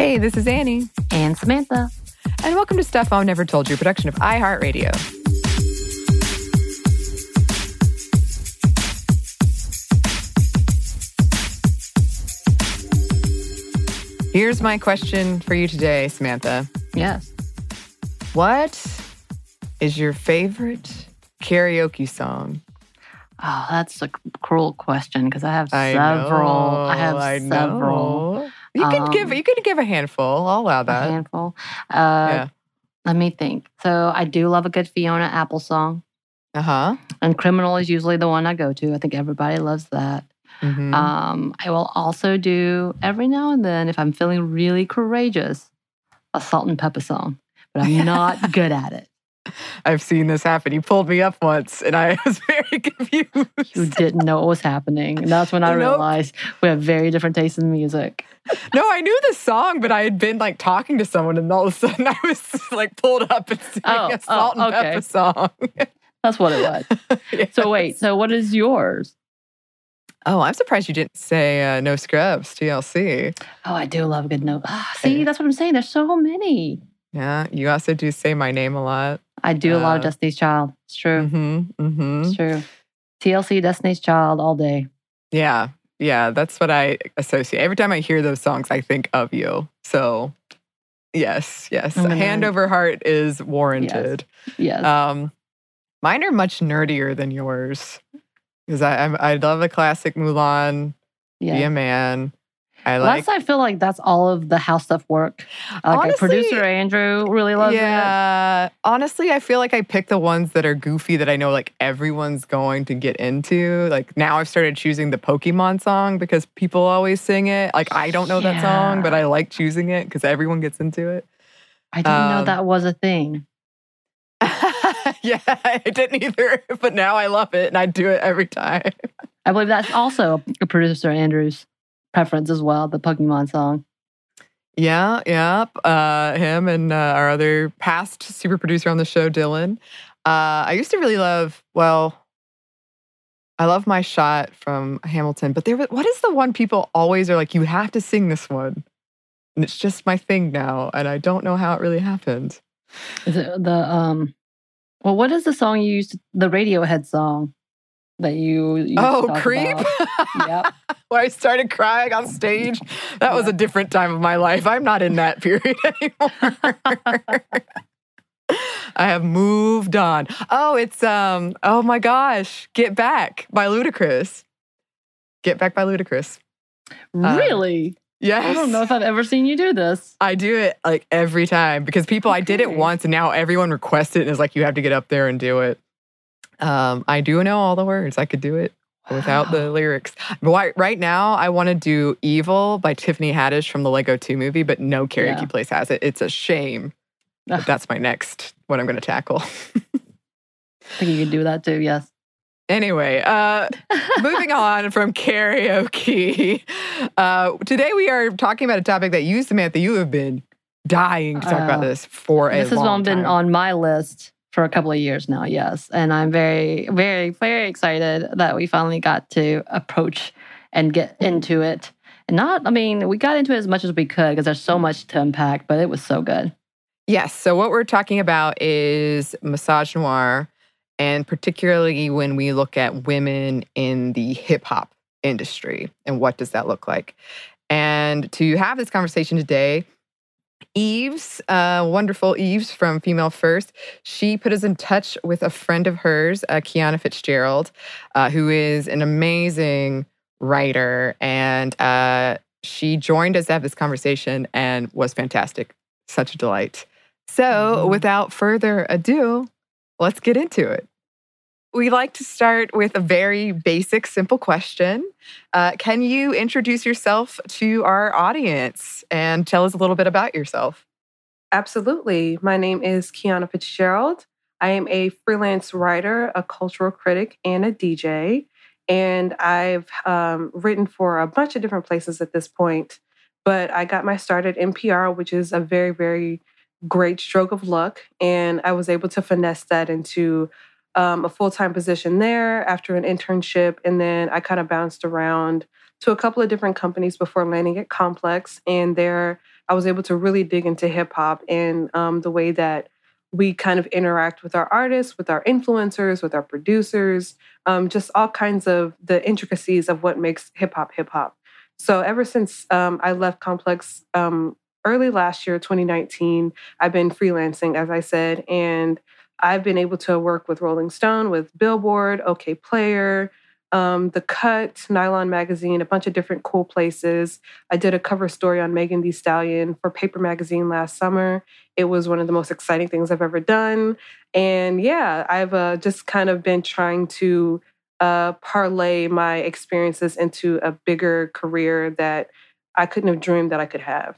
Hey, this is Annie. And Samantha. And welcome to Stuff Mom Never Told You, production of iHeartRadio. Here's my question for you today, Samantha. Yes. What is your favorite karaoke song? Oh, that's a cruel question because I have I several. know, I have I several. know. You can give Um, you can give a handful. I'll allow that. A handful. Uh, yeah. Let me think. So I do love a good Fiona Apple song, Uh huh. and "Criminal" is usually the one I go to. I think everybody loves that. hmm Um, I will also do every now and then if I'm feeling really courageous, a Salt-N-Pepa song, but I'm not good at it. I've seen this happen. You pulled me up once, and I was very confused. You didn't know what was happening, and that's when I Nope. realized we have very different tastes in music. No, I knew the song, but I had been like talking to someone, and all of a sudden I was like pulled up and singing Oh, a salt oh, and okay. pepper song. That's what it was. So wait, so what is yours? Oh, I'm surprised you didn't say uh, No Scrubs, TLC. Oh, I do love a good note. Ah, see, that's what I'm saying. There's so many. Yeah, you also do say my name a lot. I do a lot of Uh, Destiny's Child. It's true. Mm-hmm. Mm-hmm. It's true. TLC, Destiny's Child all day. Yeah, yeah, that's what I associate. Every time I hear those songs, I think of you. So, yes, yes, I'm hand over heart is warranted. Yes. Um, mine are much nerdier than yours because I I love a classic Mulan. yeah. Be a man. I like. that's I feel like that's all of the house stuff work. Like Honestly, producer Andrew really loves it. yeah, honestly, I feel like I pick the ones that are goofy that I know like everyone's going to get into. Like now, I've started choosing the Pokemon song because people always sing it. Like I don't know that song, but I like choosing it because everyone gets into it. I didn't know Um, that was a thing. yeah, I didn't either, but now I love it and I do it every time. I believe that's also a producer Andrew's preference as well, the Pokemon song. Yeah, yeah. Uh, him and uh, our other past super producer on the show, Dylan. Uh, I used to really love, well, I love my shot from Hamilton, but there was, what is the one people always are like, you have to sing this one? And it's just my thing now. And I don't know how it really happened. Is it the um well what is the song you used the Radiohead song that you, you oh, Creep? Yep. Where I started crying on stage. That was a different time of my life. I'm not in that period anymore. I have moved on. Oh, it's um. Oh my gosh, "Get Back" by Ludacris. "Get Back" by Ludacris. really? Yes, I don't know if I've ever seen you do this. I do it like every time because people. I did it once, and now everyone requests it and is like, "You have to get up there and do it." Um, I do know all the words. I could do it without the lyrics. But why- right now, I want to do "Evil" by Tiffany Haddish from the Lego Two movie, but no karaoke Yeah. place has it. It's a shame. That's my next what I'm going to tackle. I think you can do that too, yes. anyway, uh, moving on from karaoke. Uh, today we are talking about a topic that you, Samantha, you have been dying to talk about Uh, this for a this has long been time. on my list for a couple of years now, yes. And I'm very, very, very excited that we finally got to approach and get into it. And not, I mean, we got into it as much as we could because there's so much to unpack, but it was so good. Yes. So, what we're talking about is misogynoir, and particularly when we look at women in the hip hop industry and what does that look like. And to have this conversation today, Eves, uh, wonderful Eves from Female First, she put us in touch with a friend of hers, uh, Kiana Fitzgerald, uh, who is an amazing writer. And uh, she joined us to have this conversation and was fantastic. Such a delight. So, Mhm. without further ado, let's get into it. We like to start with a very basic, simple question. Uh, can you introduce yourself to our audience and tell us a little bit about yourself? Absolutely. My name is Kiana Fitzgerald. I am a freelance writer, a cultural critic, and a DJ. And I've um, written for a bunch of different places at this point. But I got my start at NPR, which is a very, very great stroke of luck. And I was able to finesse that into um, a full time position there after an internship. And then I kind of bounced around to a couple of different companies before landing at Complex. And there I was able to really dig into hip hop and um, the way that we kind of interact with our artists, with our influencers, with our producers, um, just all kinds of the intricacies of what makes hip hop hip hop. So ever since um, I left Complex um, early last year, 2019, I've been freelancing, as I said, and I've been able to work with Rolling Stone, with Billboard, Okayplayer, um, The Cut, Nylon Magazine, a bunch of different cool places. I did a cover story on Megan Thee Stallion for Paper Magazine last summer. It was one of the most exciting things I've ever done. And yeah, I've uh, just kind of been trying to uh, parlay my experiences into a bigger career that I couldn't have dreamed that I could have.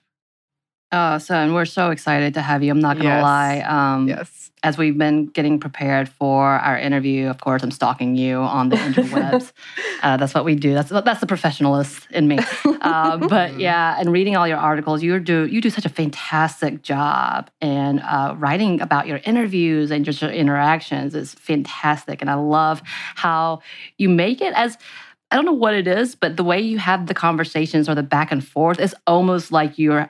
Oh, so and we're so excited to have you. I'm not gonna Yes. lie. Um, Yes. As we've been getting prepared for our interview, of course, I'm stalking you on the interwebs. uh, that's what we do. That's that's the professionalist in me. Um, but yeah, and reading all your articles, you do you do such a fantastic job, and uh, writing about your interviews and just your interactions is fantastic. And I love how you make it as I don't know what it is, but the way you have the conversations or the back and forth is almost like you're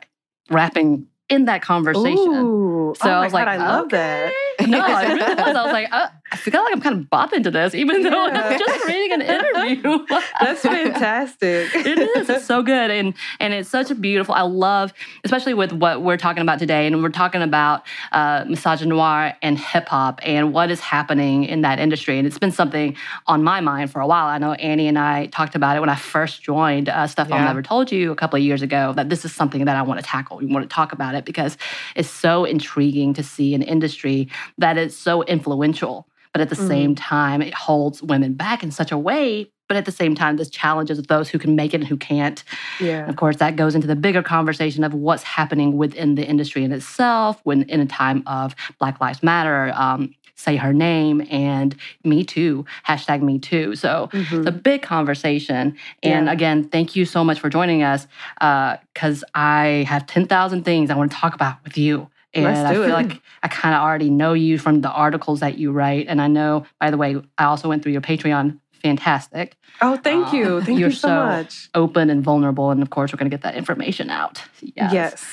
rapping in that conversation. Ooh, So oh I was like, I love that. No, it really was. I was like, uh, I feel like I'm kind of bopping to this, even though Yeah. I'm just reading an interview. That's fantastic. it is. It's so good, and and it's such a beautiful. I love, especially with what we're talking about today, and we're talking about uh, misogynoir and hip hop and what is happening in that industry. And it's been something on my mind for a while. I know Annie and I talked about it when I first joined uh, Stuff Mom Never Told You a couple of years ago. That this is something that I want to tackle. We want to talk about it because it's so intriguing to see an industry that is so influential but at the Mhm. same time, it holds women back in such a way. But at the same time, this challenges those who can make it and who can't. Yeah. Of course, that goes into the bigger conversation of what's happening within the industry in itself when in a time of Black Lives Matter, um, say her name, and Me Too, hashtag Me Too. So Mhm. it's a big conversation. And Yeah. again, thank you so much for joining us because I have 10,000 things I want to talk about with you. And Let's I feel it. like I kind of already know you from the articles that you write. And I know, by the way, I also went through your Patreon. Fantastic. Oh, thank Uh, you. Thank you're you so, so- much. Open and vulnerable. And of course, we're going to get that information out. Yes. Yes.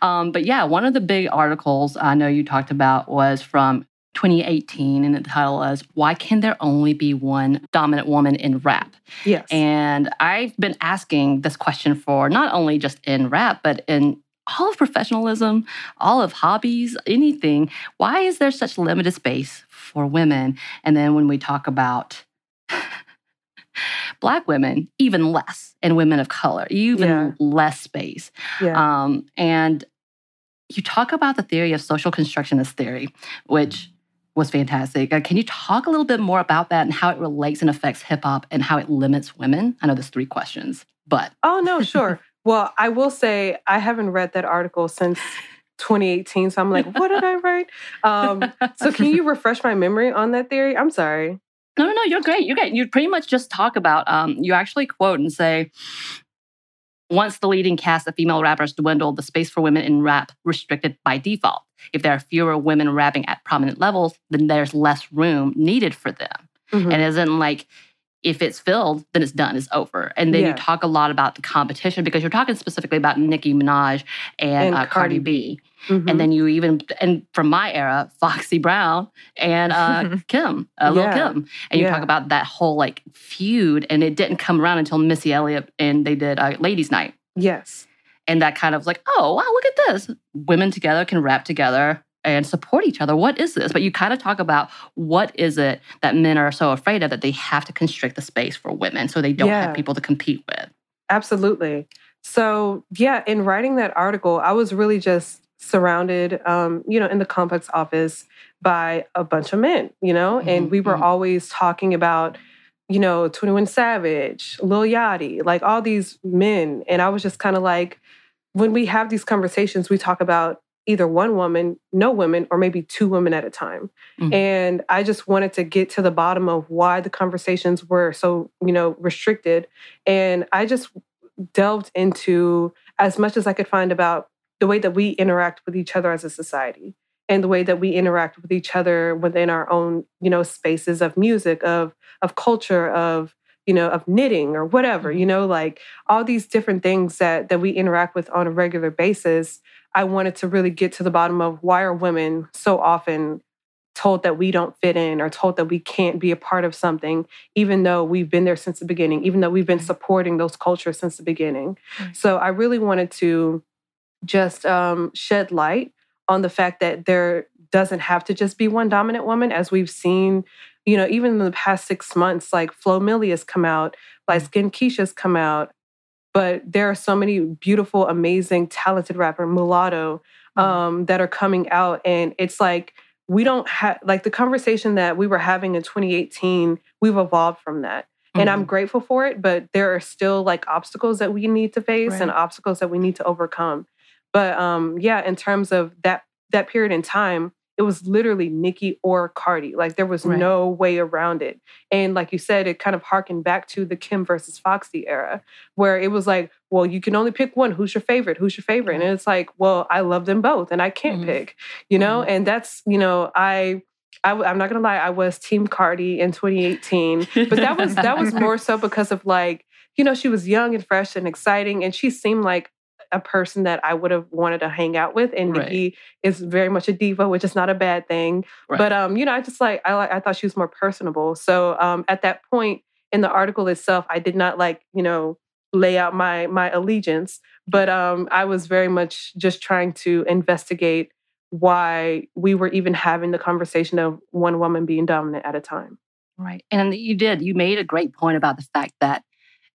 Um, but yeah, one of the big articles I know you talked about was from 2018, and the title is Why Can There Only Be One Dominant Woman in Rap? Yes. And I've been asking this question for not only just in rap, but in all of professionalism, all of hobbies, anything. Why is there such limited space for women? And then when we talk about Black women, even less, and women of color, even Yeah. less space. yeah. Um, and you talk about the theory of social constructionist theory, which was fantastic. Uh, can you talk a little bit more about that and how it relates and affects hip hop and how it limits women? I know there's three questions, but oh no, sure. well, I will say I haven't read that article since 2018, so I'm like, what did I write? Um, so can you refresh my memory on that theory? I'm sorry. No, no, no, you're great. You're great. You pretty much just talk about, um, you actually quote and say, once the leading cast of female rappers dwindled, the space for women in rap restricted by default. If there are fewer women rapping at prominent levels, then there's less room needed for them. Mhm. And isn't like if it's filled, then it's done, it's over. And then Yeah. you talk a lot about the competition because you're talking specifically about Nicki Minaj and, And uh, Cardi B. Mhm. And then you even, and from my era, Foxy Brown and uh, Kim, uh, Lil Yeah. Kim. And you Yeah. talk about that whole like feud, and it didn't come around until Missy Elliott and they did uh, Ladies Night. yes. And that kind of like, oh, wow, look at this. Women together can rap together and support each other. What is this? But you kind of talk about what is it that men are so afraid of that they have to constrict the space for women so they don't Yeah. have people to compete with. Absolutely. So, yeah, in writing that article, I was really just surrounded, um, you know, in the complex office by a bunch of men, you know, and Mhm, we were mhm. always talking about, you know, 21 Savage, Lil Yachty, like all these men. And I was just kind of like, when we have these conversations, we talk about either one woman, no women, or maybe two women at a time. Mhm. And I just wanted to get to the bottom of why the conversations were so, you know, restricted. And I just delved into as much as I could find about the way that we interact with each other as a society. and the way that we interact with each other within our own, you know, spaces of music, of of culture, of you know, of knitting or whatever, you know, like all these different things that that we interact with on a regular basis. I wanted to really get to the bottom of why are women so often told that we don't fit in or told that we can't be a part of something, even though we've been there since the beginning, even though we've been supporting those cultures since the beginning. So I really wanted to just um, shed light on the fact that there doesn't have to just be one dominant woman, as we've seen, you know, even in the past six months, like Flo Milli has come out, like Skin Keisha's come out. But there are so many beautiful, amazing, talented rapper mulatto um, that are coming out, and it's like we don't have like the conversation that we were having in 2018 we've evolved from that mm-hmm. and i'm grateful for it but there are still like obstacles that we need to face right. and obstacles that we need to overcome but um yeah in terms of that that period in time it was literally Nicki or Cardi. Like there was right. no way around it. And like you said, it kind of harkened back to the Kim versus Foxy era, where it was like, well, you can only pick one. Who's your favorite? Who's your favorite? And it's like, well, I love them both and I can't mm-hmm. pick, you know? Mm-hmm. And that's, you know, I I, am not gonna lie, I was Team Cardi in 2018, but that was that was more so because of like, you know, she was young and fresh and exciting, and she seemed like a person that I would have wanted to hang out with. And right. Nicki is very much a diva, which is not a bad thing. Right. But um, you know, I just like I like I thought she was more personable. So um, at that point in the article itself, I did not like you know lay out my my allegiance, but um, I was very much just trying to investigate why we were even having the conversation of one woman being dominant at a time. Right. And you did. You made a great point about the fact that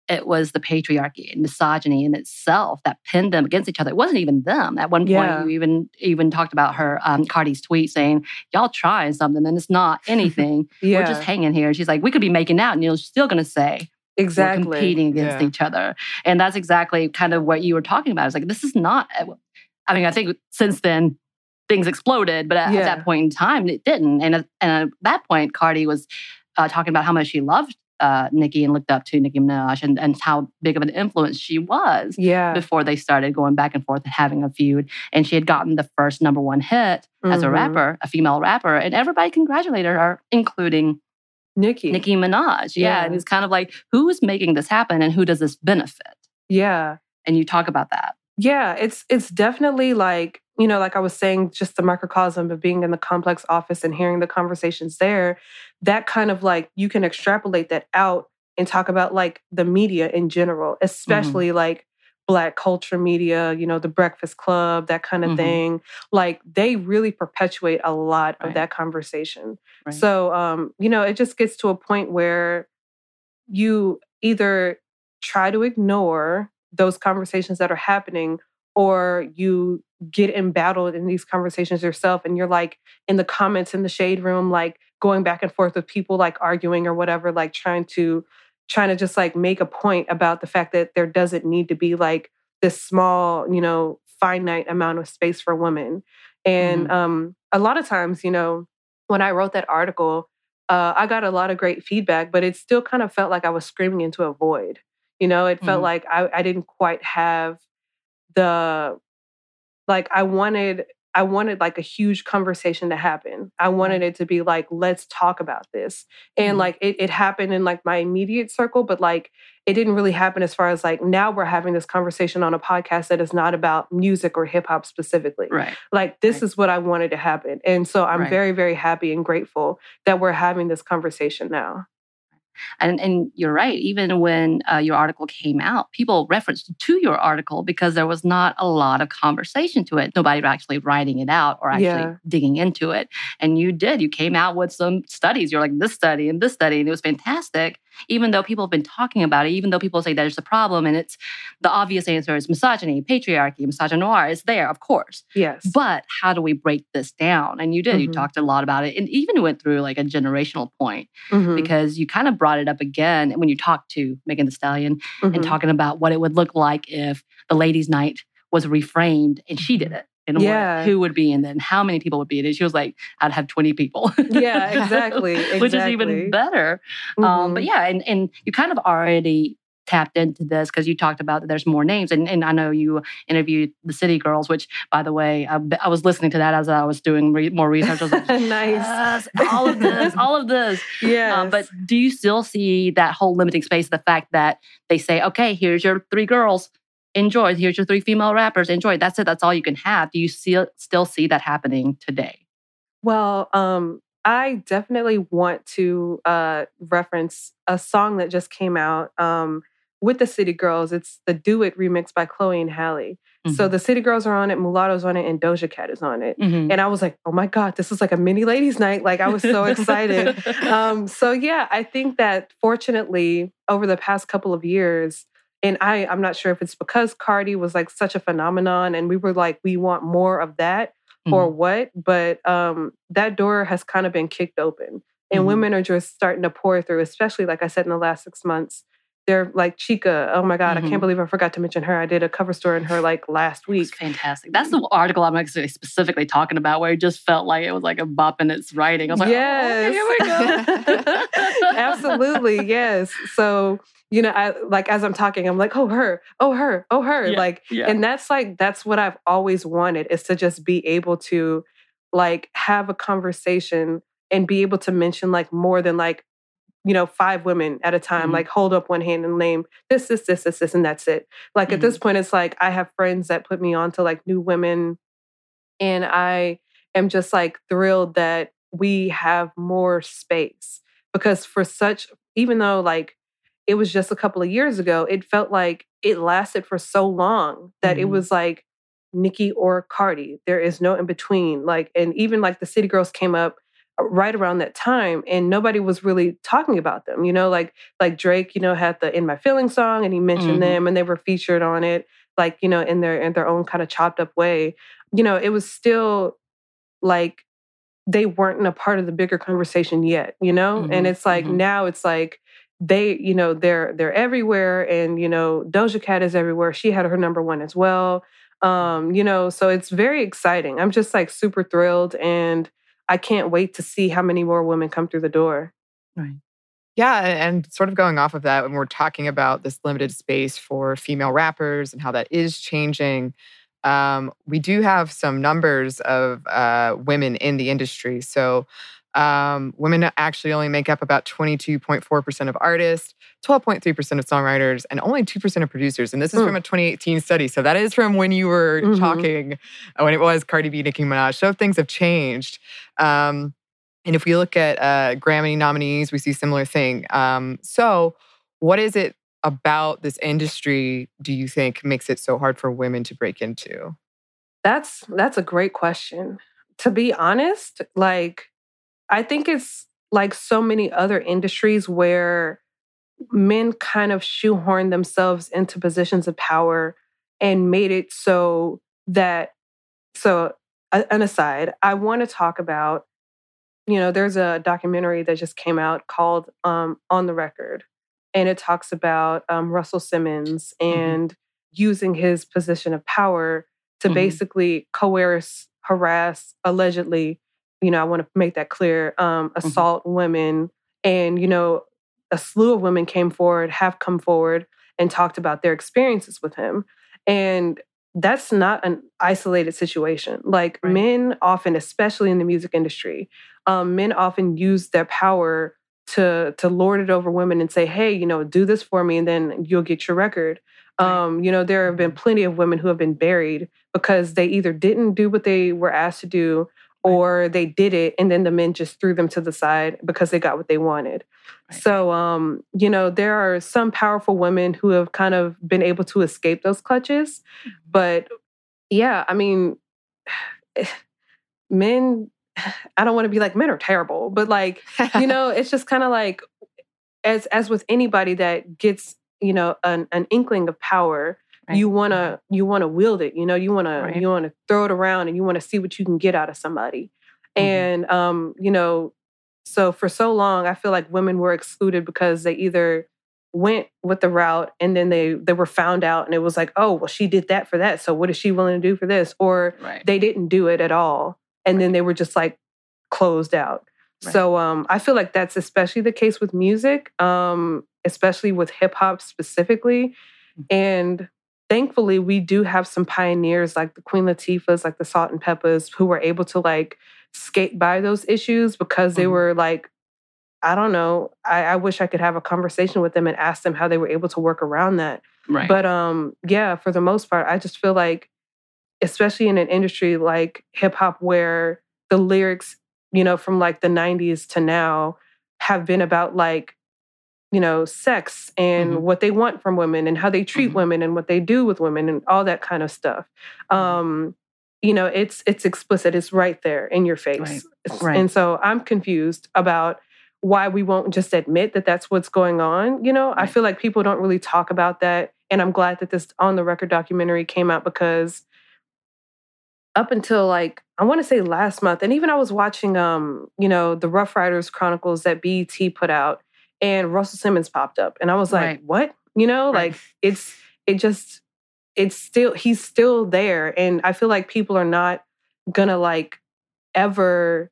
it was the patriarchy and misogyny in itself that pinned them against each other. It wasn't even them. At one point, yeah. you even even talked about her um, Cardi's tweet saying, "Y'all trying something and it's not anything. yeah. We're just hanging here." And she's like, "We could be making out," and you're still going to say. Exactly. We're competing against yeah. each other. And that's exactly kind of what you were talking about. It's like, this is not, uh, I mean, I think since then things exploded, but at, at that point in time, it didn't. And, and at that point, Cardi was uh, talking about how much she loved uh, Nicki and looked up to Nicki Minaj and, and how big of an influence she was yeah. before they started going back and forth and having a feud. And she had gotten the first number one hit mm-hmm. as a mm-hmm. rapper, a female rapper, and everybody congratulated her, including Nicki. Nicki Minaj. Yeah. yeah. And it's kind of like, who is making this happen and who does this benefit? Yeah. And you talk about that. Yeah, it's it's definitely like you know, like I was saying, just the microcosm of being in the complex office and hearing the conversations there, that kind of like you can extrapolate that out and talk about like the media in general, mm-hmm. especially mm-hmm. like black culture media, you know, the Breakfast Club, that kind of mm-hmm. thing. Like they really perpetuate a lot right. of that conversation. Right. So, um, you know, it just gets to a point where you either try to ignore those conversations that are happening or you get embattled in these conversations yourself and you're like in the comments in the shade room like going back and forth with people like arguing or whatever like trying to trying to just like make a point about the fact that there doesn't need to be like this small you know finite amount of space for women and mm-hmm. um a lot of times you know when i wrote that article uh, i got a lot of great feedback but it still kind of felt like i was screaming into a void you know it felt mm-hmm. like I, I didn't quite have the like I wanted I wanted like a huge conversation to happen. I wanted it to be like, let's talk about this. And mm-hmm. like it, it happened in like my immediate circle, but like it didn't really happen as far as like now we're having this conversation on a podcast that is not about music or hip hop specifically. Right. Like this right. is what I wanted to happen. And so I'm right. very, very happy and grateful that we're having this conversation now. And, and you're right. Even when uh, your article came out, people referenced to your article because there was not a lot of conversation to it. Nobody was actually writing it out or actually yeah. digging into it. And you did. You came out with some studies. You're like, this study and this study. And it was fantastic even though people have been talking about it, even though people say that it's a problem, and it's the obvious answer is misogyny, patriarchy, misogynoir is there, of course. Yes. But how do we break this down? And you did. Mm-hmm. You talked a lot about it, and even went through like a generational point mm-hmm. because you kind of brought it up again when you talked to Megan Thee Stallion mm-hmm. and talking about what it would look like if the ladies' night was reframed and she did it and yeah. who would be in it and how many people would be in it. She was like, I'd have 20 people. yeah, exactly. exactly. Which is even better. Mm-hmm. Um, but mm-hmm. yeah, and, and you kind of already tapped into this because you talked about that there's more names and, and i know you interviewed the city girls which by the way i, I was listening to that as i was doing re- more research I was like, nice yes, all of this all of this yeah um, but do you still see that whole limiting space the fact that they say okay here's your three girls enjoy here's your three female rappers enjoy that's it that's all you can have do you still still see that happening today well um I definitely want to uh, reference a song that just came out. Um, with the City Girls. It's the Do It remix by Chloe and Halle. Mm-hmm. So the City Girls are on it, Mulatto's on it, and Doja Cat is on it. Mm-hmm. And I was like, oh my God, this is like a mini ladies' night. Like I was so excited. um, so yeah, I think that fortunately over the past couple of years, and I, I'm not sure if it's because Cardi was like such a phenomenon and we were like, we want more of that mm-hmm. or what, but um, that door has kind of been kicked open. And mm-hmm. women are just starting to pour through, especially like I said in the last six months they're like Chika. Oh my God, mm-hmm. I can't mm-hmm. believe I forgot to mention her. I did a cover story in her like last week. fantastic. That's the article I'm actually specifically talking about where it just felt like it was like a bop in its writing. I was like, yes. oh, okay, here we go. Absolutely, yes. So, you know, I like as I'm talking, I'm like, oh her, oh her, oh her. Yeah, like, yeah. and that's like that's what I've always wanted is to just be able to like have a conversation and be able to mention like more than like you know, five women at a time, mm-hmm. like hold up one hand and name this, this, this, this, this, and that's it. Like mm-hmm. at this mm-hmm. point, it's like I have friends that put me on to like new women. And I am just like thrilled that we have more space because for such, even though like it was just a couple of years ago, it felt like it lasted for so long that mm-hmm. it was like Nicki or Cardi. There is no in between. Like, and even like the City Girls came up right around that time and nobody was really talking about them you know like like drake you know had the in my feelings song and he mentioned mm-hmm. them and they were featured on it like you know in their in their own kind of chopped up way you know it was still like they weren't in a part of the bigger conversation yet you know mm-hmm. and it's like mm-hmm. now it's like they you know they're they're everywhere and you know doja cat is everywhere she had her number one as well um you know so it's very exciting i'm just like super thrilled and I can't wait to see how many more women come through the door. Right. Yeah, and sort of going off of that, when we're talking about this limited space for female rappers and how that is changing, um, we do have some numbers of uh, women in the industry. So um, women actually only make up about 22.4% of artists, 12.3% of songwriters, and only 2% of producers. And this is mm. from a 2018 study. So that is from when you were mm-hmm. talking, uh, when it was Cardi B, Nicki Minaj. So things have changed. Um, and if we look at uh, Grammy nominees, we see similar thing. Um, so what is it about this industry do you think makes it so hard for women to break into? That's that's a great question. To be honest, like I think it's like so many other industries where men kind of shoehorn themselves into positions of power and made it so that so an aside i want to talk about you know there's a documentary that just came out called um, on the record and it talks about um, russell simmons mm-hmm. and mm-hmm. using his position of power to mm-hmm. basically coerce harass allegedly you know, I want to make that clear, um, mm-hmm. assault mm-hmm. women. And, you know, a slew of women came forward, have come forward and talked about their experiences with him. And that's not an isolated situation. Like right. men often, especially in the music industry, um, men often use their power to to lord it over women and say, "Hey, you know, do this for me, and then you'll get your record." Right. Um, you know, there have been mm-hmm. plenty of women who have been buried because they either didn't do what they were asked to do, or they did it and then the men just threw them to the side because they got what they wanted. Right. So, um, you know, there are some powerful women who have kind of been able to escape those clutches. Mm-hmm. But yeah, I mean, men, I don't want to be like men are terrible, but like, you know, it's just kind of like as as with anybody that gets, you know, an, an inkling of power, Right. You want to you want to wield it. You know, you right. to you want to throw it around and you want to see what you can get out of somebody. Mm-hmm. And um, you know, so for so long I feel like women were excluded because they either went with the route and then they they were found out and it was like, "Oh, well she did that for that. So what is she willing to do for this?" Or right. they didn't do it at all and then they were just like closed out. So um, I feel like that's especially the case with music, um, especially with hip hop specifically. Mm-hmm. And thankfully, we do have some pioneers like the Queen Latifahs, like the Salt-N-Pepas, who were able to like skate by those issues because they mm-hmm. were like, I don't know. I, I wish I could have a conversation with them and ask them how they were able to work around that. Right. But um, yeah, for the most part, I just feel like, especially in an industry like hip hop, where the lyrics, you know, from like the '90s to now, have been about like you know, sex and mm-hmm. what they want from women and how they treat mm-hmm. women and what they do with women and all that kind of stuff. Mm-hmm. Um, you know, it's it's explicit. It's right there in your face. Right. right. And so I'm confused about why we won't just admit that that's what's going on. You know, right. I feel like people don't really talk about that. And I'm glad that this on the record documentary came out because up until like I want to say last month, and even I was watching um, you know, the Ruff Ryders Chronicles that BET put out and Russell Simmons popped up. And I was like, right. what? You know, right. like it's, it just, it's still, he's still there. And I feel like people are not gonna like ever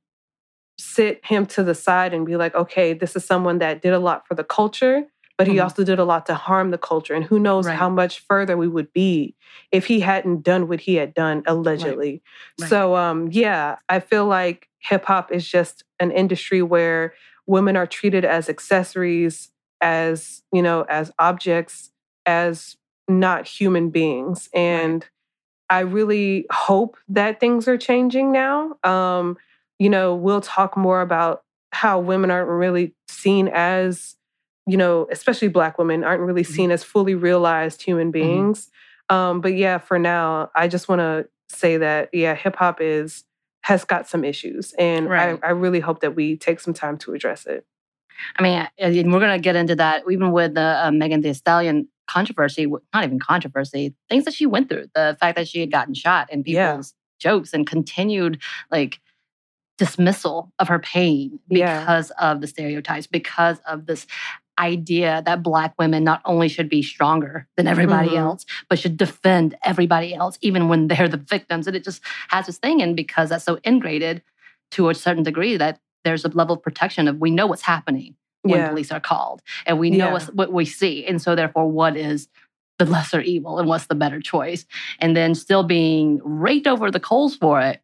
sit him to the side and be like, okay, this is someone that did a lot for the culture, but he mm-hmm. also did a lot to harm the culture. And who knows right. how much further we would be if he hadn't done what he had done allegedly. Right. Right. So um yeah, I feel like hip hop is just an industry where women are treated as accessories, as, you know, as objects, as not human beings. And I really hope that things are changing now. Um, you know, we'll talk more about how women aren't really seen as, you know, especially Black women aren't really mm-hmm. seen as fully realized human mm-hmm. beings. Mm-hmm. Um, but yeah, for now, I just want to say that, yeah, hip hop is has got some issues. And right. I, I really hope that we take some time to address it. I mean, we're going to get into that even with the uh, Megan Thee Stallion controversy, not even controversy, things that she went through, the fact that she had gotten shot and people's yeah. jokes and continued like dismissal of her pain because yeah. of the stereotypes, because of this idea that Black women not only should be stronger than everybody mm-hmm. else, but should defend everybody else, even when they're the victims. And it just has this thing. And because that's so ingrained to a certain degree, that there's a level of protection of we know what's happening when yeah. police are called and we know yeah. what we see. And so, therefore, what is the lesser evil and what's the better choice? And then still being raked over the coals for it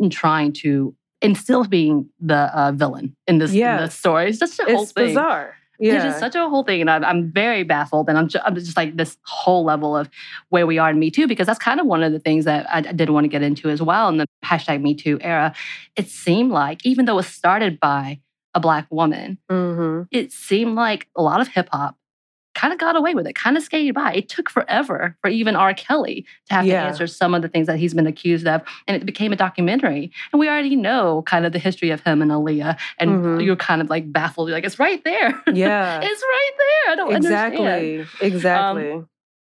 and trying to, and still being the uh, villain in this, in this story. It's just a whole it's thing. bizarre. Yeah. It's just such a whole thing. And I'm, I'm very baffled. And I'm just, I'm just like this whole level of where we are in Me Too, because that's kind of one of the things that I, I did want to get into as well in the hashtag Me Too era. It seemed like, even though it was started by a Black woman, mm-hmm. it seemed like a lot of hip hop kind of got away with it, kind of skated by. It took forever for even R. Kelly to have yeah. to answer some of the things that he's been accused of. And it became a documentary. And we already know kind of the history of him and Aaliyah. And mm-hmm. you're kind of like baffled. You're like, it's right there. Yeah. it's right there. I don't exactly. understand. Exactly. Um,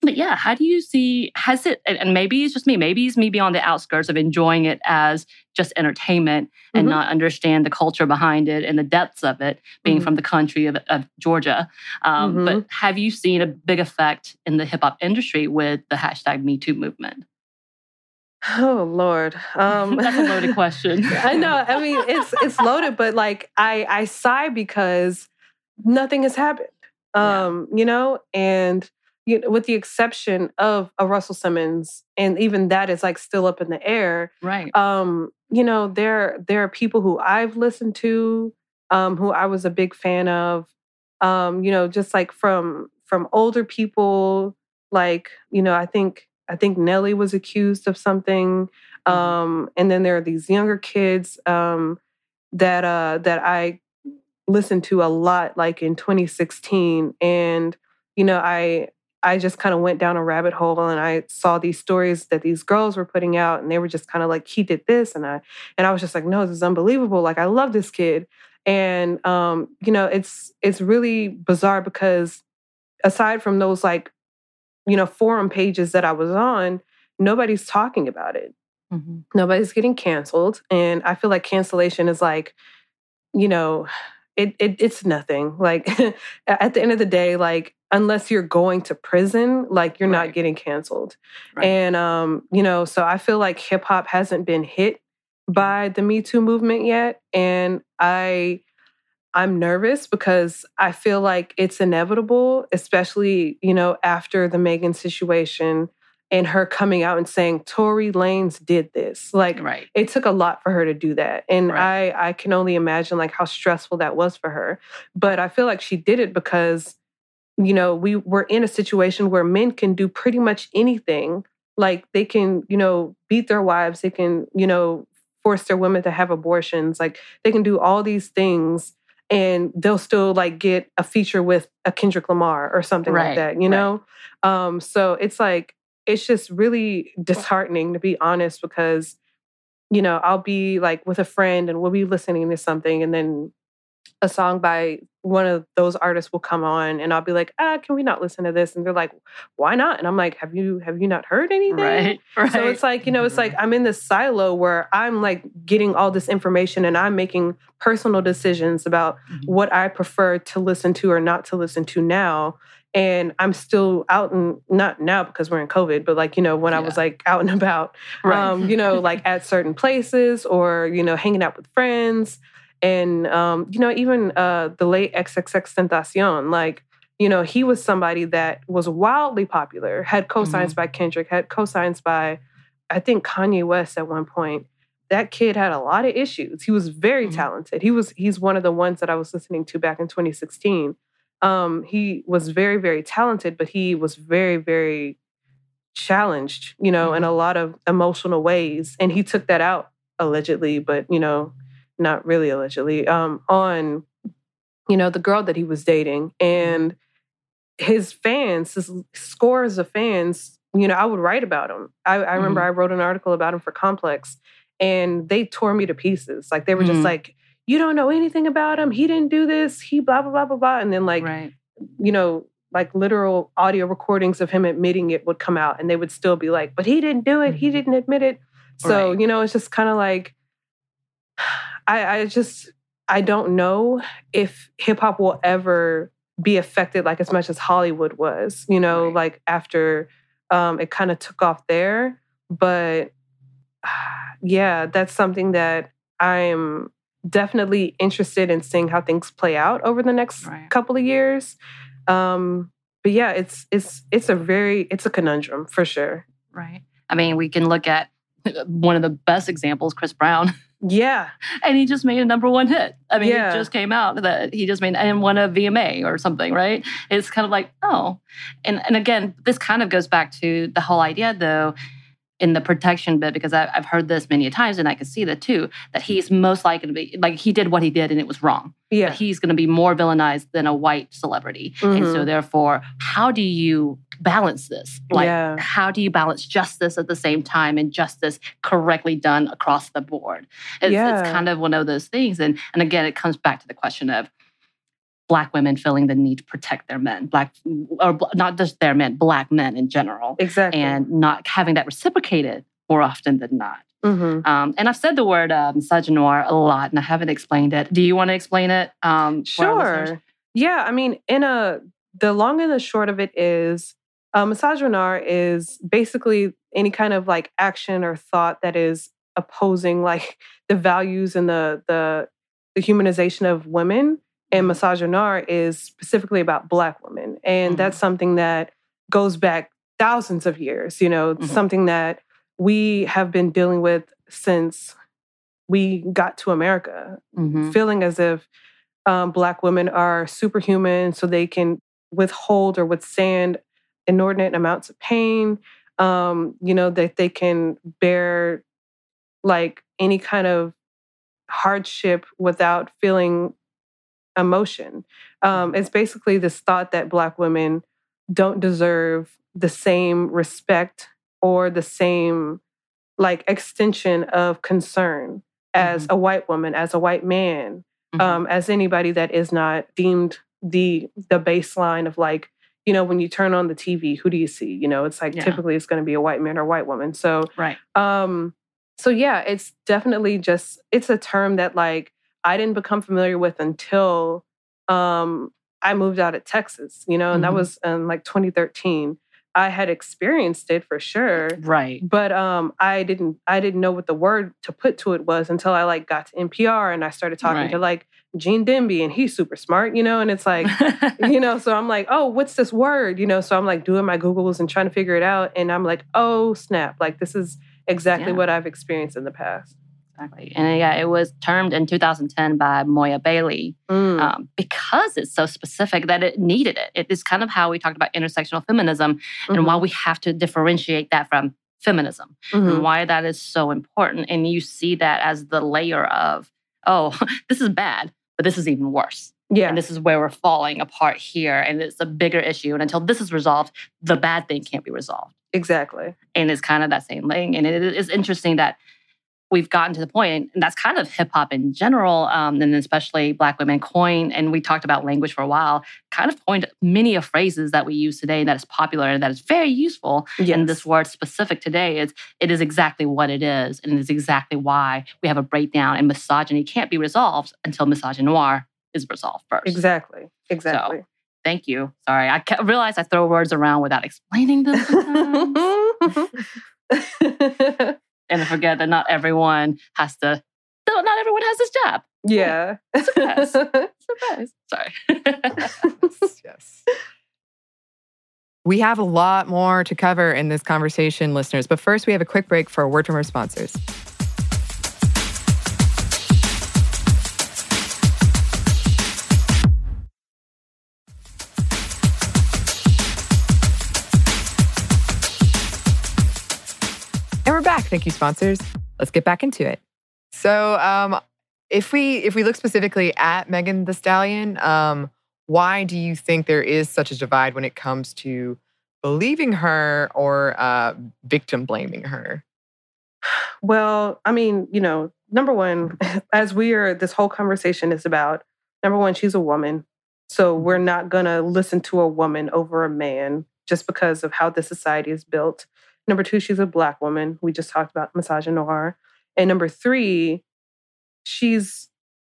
but yeah, how do you see, has it, and maybe it's just me, maybe it's me beyond the outskirts of enjoying it as just entertainment and mm-hmm. not understand the culture behind it and the depths of it, being mm-hmm. from the country of, of Georgia. Um, mm-hmm. But have you seen a big effect in the hip hop industry with the hashtag Me Too movement? Oh Lord, um, that's a loaded question. I know. I mean, it's it's loaded, but like I I sigh because nothing has happened. Um, yeah. you know, and you know, with the exception of a Russell Simmons, and even that is like still up in the air. Right. Um, you know, there there are people who I've listened to, um, who I was a big fan of. Um, you know, just like from from older people, like, you know, I think I think Nelly was accused of something. Mm-hmm. Um, and then there are these younger kids um that uh that I listened to a lot like in 2016. And, you know, I I just kind of went down a rabbit hole and I saw these stories that these girls were putting out and they were just kind of like he did this and I and I was just like no this is unbelievable like I love this kid and um you know it's it's really bizarre because aside from those like you know forum pages that I was on nobody's talking about it mm-hmm. nobody's getting canceled and I feel like cancellation is like you know it, it it's nothing like at the end of the day like unless you're going to prison, like you're right. not getting canceled. Right. And um, you know, so I feel like hip hop hasn't been hit by the Me Too movement yet. And I I'm nervous because I feel like it's inevitable, especially, you know, after the Megan situation and her coming out and saying Tory Lanez did this. Like right. it took a lot for her to do that. And Right. I I can only imagine like how stressful that was for her. But I feel like she did it because you know, we were in a situation where men can do pretty much anything. Like they can, you know, beat their wives, they can, you know, force their women to have abortions. Like they can do all these things and they'll still like get a feature with a Kendrick Lamar or something Right, like that, you right. know? Um, so it's like it's just really disheartening to be honest because you know i'll be like with a friend and we'll be listening to something and then a song by one of those artists will come on and i'll be like ah can we not listen to this and they're like why not and i'm like have you have you not heard anything Right. Right. so it's like, you know, it's like I'm in this silo where I'm like getting all this information and I'm making personal decisions about Mhm. what I prefer to listen to or not to listen to now. And I'm still out and not now because we're in COVID, but like, you know, when I was like out and about, right. um, you know, like at certain places or, you know, hanging out with friends. And, um, you know, even uh, the late XXXTentacion, like, you know, he was somebody that was wildly popular, had cosigns by Kendrick, had cosigns by, I think, Kanye West at one point. That kid had a lot of issues. He was very Mhm. talented. He was he's one of the ones that I was listening to back in 2016. Um, he was very, very talented, but he was very, very challenged, you know, in a lot of emotional ways. And he took that out allegedly, but you know, not really allegedly, um, on, you know, the girl that he was dating. And his fans, his scores of fans, you know, I would write about him. I, I remember I wrote an article about him for Complex and they tore me to pieces. Like they were just Mhm. like, you don't know anything about him. He didn't do this. He blah, blah, blah, blah, blah. And then like, right. you know, like literal audio recordings of him admitting it would come out and they would still be like, but he didn't do it. He Mhm. didn't admit it. So, Right. you know, it's just kind of like, I, I just, I don't know if hip hop will ever be affected like as much as Hollywood was, you know, Right. like after um, it kind of took off there. But yeah, that's something that I'm definitely interested in seeing how things play out over the next Right. couple of years. Um, but yeah, it's it's it's a very it's a conundrum for sure. Right. I mean, we can look at one of the best examples, Chris Brown, Yeah, and he just made a number one hit. I mean, Yeah. it just came out that he just made and won a VMA or something, right? It's kind of like, oh, and and again, this kind of goes back to the whole idea, though, in the protection bit, because I, I've heard this many times, and I can see that too, that he's most likely to be like he did what he did, and it was wrong. yeah, he's going to be more villainized than a white celebrity, and so Mhm. therefore, how do you balance this? Like, yeah, how do you balance justice at the same time and justice correctly done across the board? It's, Yeah. it's kind of one of those things. And, and again, it comes back to the question of Black women feeling the need to protect their men, Black, or not just their men, Black men in general, exactly. and not having that reciprocated more often than not. Mhm. Um, and I've said the word uh, misogynoir a lot and I haven't explained it. Do you want to explain it? Um, for our listeners? Sure. Yeah, I mean, in a the long and the short of it is, uh, misogynoir is basically any kind of like action or thought that is opposing like the values and the the the humanization of women. And misogynoir is specifically about Black women, and Mhm. that's something that goes back thousands of years. You know, Mhm. something that we have been dealing with since we got to America Mhm. feeling as if um, Black women are superhuman, so they can withhold or withstand inordinate amounts of pain. Um, you know that they can bear like any kind of hardship without feeling emotion. Um, it's basically this thought that Black women don't deserve the same respect or the same like extension of concern as a white woman, as a white man, Mhm. um, as anybody that is not deemed the the baseline of like, you know, when you turn on the TV, who do you see? You know, it's like Yeah. typically it's going to be a white man or a white woman. So, right. um, so yeah, it's definitely just it's a term that like I didn't become familiar with until um I moved out of Texas, you know, and that Mhm. was in like 2013. I had experienced it for sure. Right. But um I didn't I didn't know what the word to put to it was until I like got to NPR and I started talking Right. to like Gene Demby and he's super smart, you know, and it's like you know, so I'm like, oh, what's this word? You know, so I'm like doing my Googles and trying to figure it out. And I'm like, oh, snap. Like, this is exactly Yeah. what I've experienced in the past. Exactly. And yeah, it was termed in 2010 by Moya Bailey Mm. um, because it's so specific that it needed it. It is kind of how we talked about intersectional feminism and why we have to differentiate that from feminism Mhm. and why that is so important. And you see that as the layer of, oh, this is bad, but this is even worse. yeah. And this is where we're falling apart here. And it's a bigger issue. And until this is resolved, the bad thing can't be resolved. exactly. And it's kind of that same thing. And it is interesting that we've gotten to the point, and that's kind of hip hop in general, um, and especially Black women coin. And we talked about language for a while, kind of coined many of phrases that we use today that is popular and that is very useful. Yes. And this word specific today is it is exactly what it is, and it is exactly why we have a breakdown. And misogyny can't be resolved until misogynoir is resolved first. Exactly. Exactly. Thank you. Sorry, I ca- realize I throw words around without explaining them, sometimes. and I forget that not everyone has to. No, not everyone has this job. yeah. Surprise. Surprise. Sorry. yes. We have a lot more to cover in this conversation, listeners. But first, we have a quick break for a word from our sponsors. Thank you, sponsors. Let's get back into it. So, um, if we if we look specifically at Megan Thee Stallion, um, why do you think there is such a divide when it comes to believing her or uh, victim blaming her? Well, I mean, you know, number one, as we are, this whole conversation is about number one, she's a woman. So we're not going to listen to a woman over a man just because of how the society is built. Number two, she's a black woman. We just talked about misogynoir. And number three, she's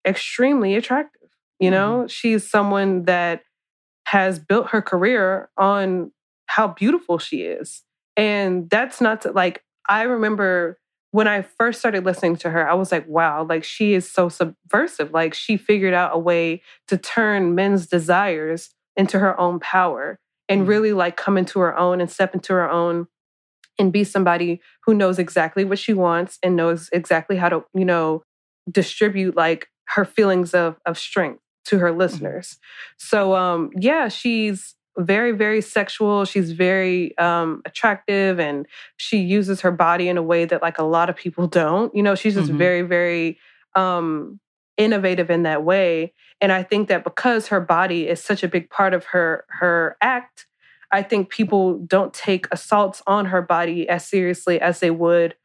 extremely attractive. You know, she's someone that has built her career on how beautiful she is. And that's not to, like, I remember when I first started listening to her, I was like, wow, like she is so subversive. Like she figured out a way to turn men's desires into her own power and Mhm. really like come into her own and step into her own and be somebody who knows exactly what she wants and knows exactly how to, you know, distribute like her feelings of of strength to her listeners. So um yeah, she's very very sexual, she's very um attractive and she uses her body in a way that like a lot of people don't. You know, she's just Mhm. very very um innovative in that way and I think that because her body is such a big part of her her act, I think people don't take assaults on her body as seriously as they would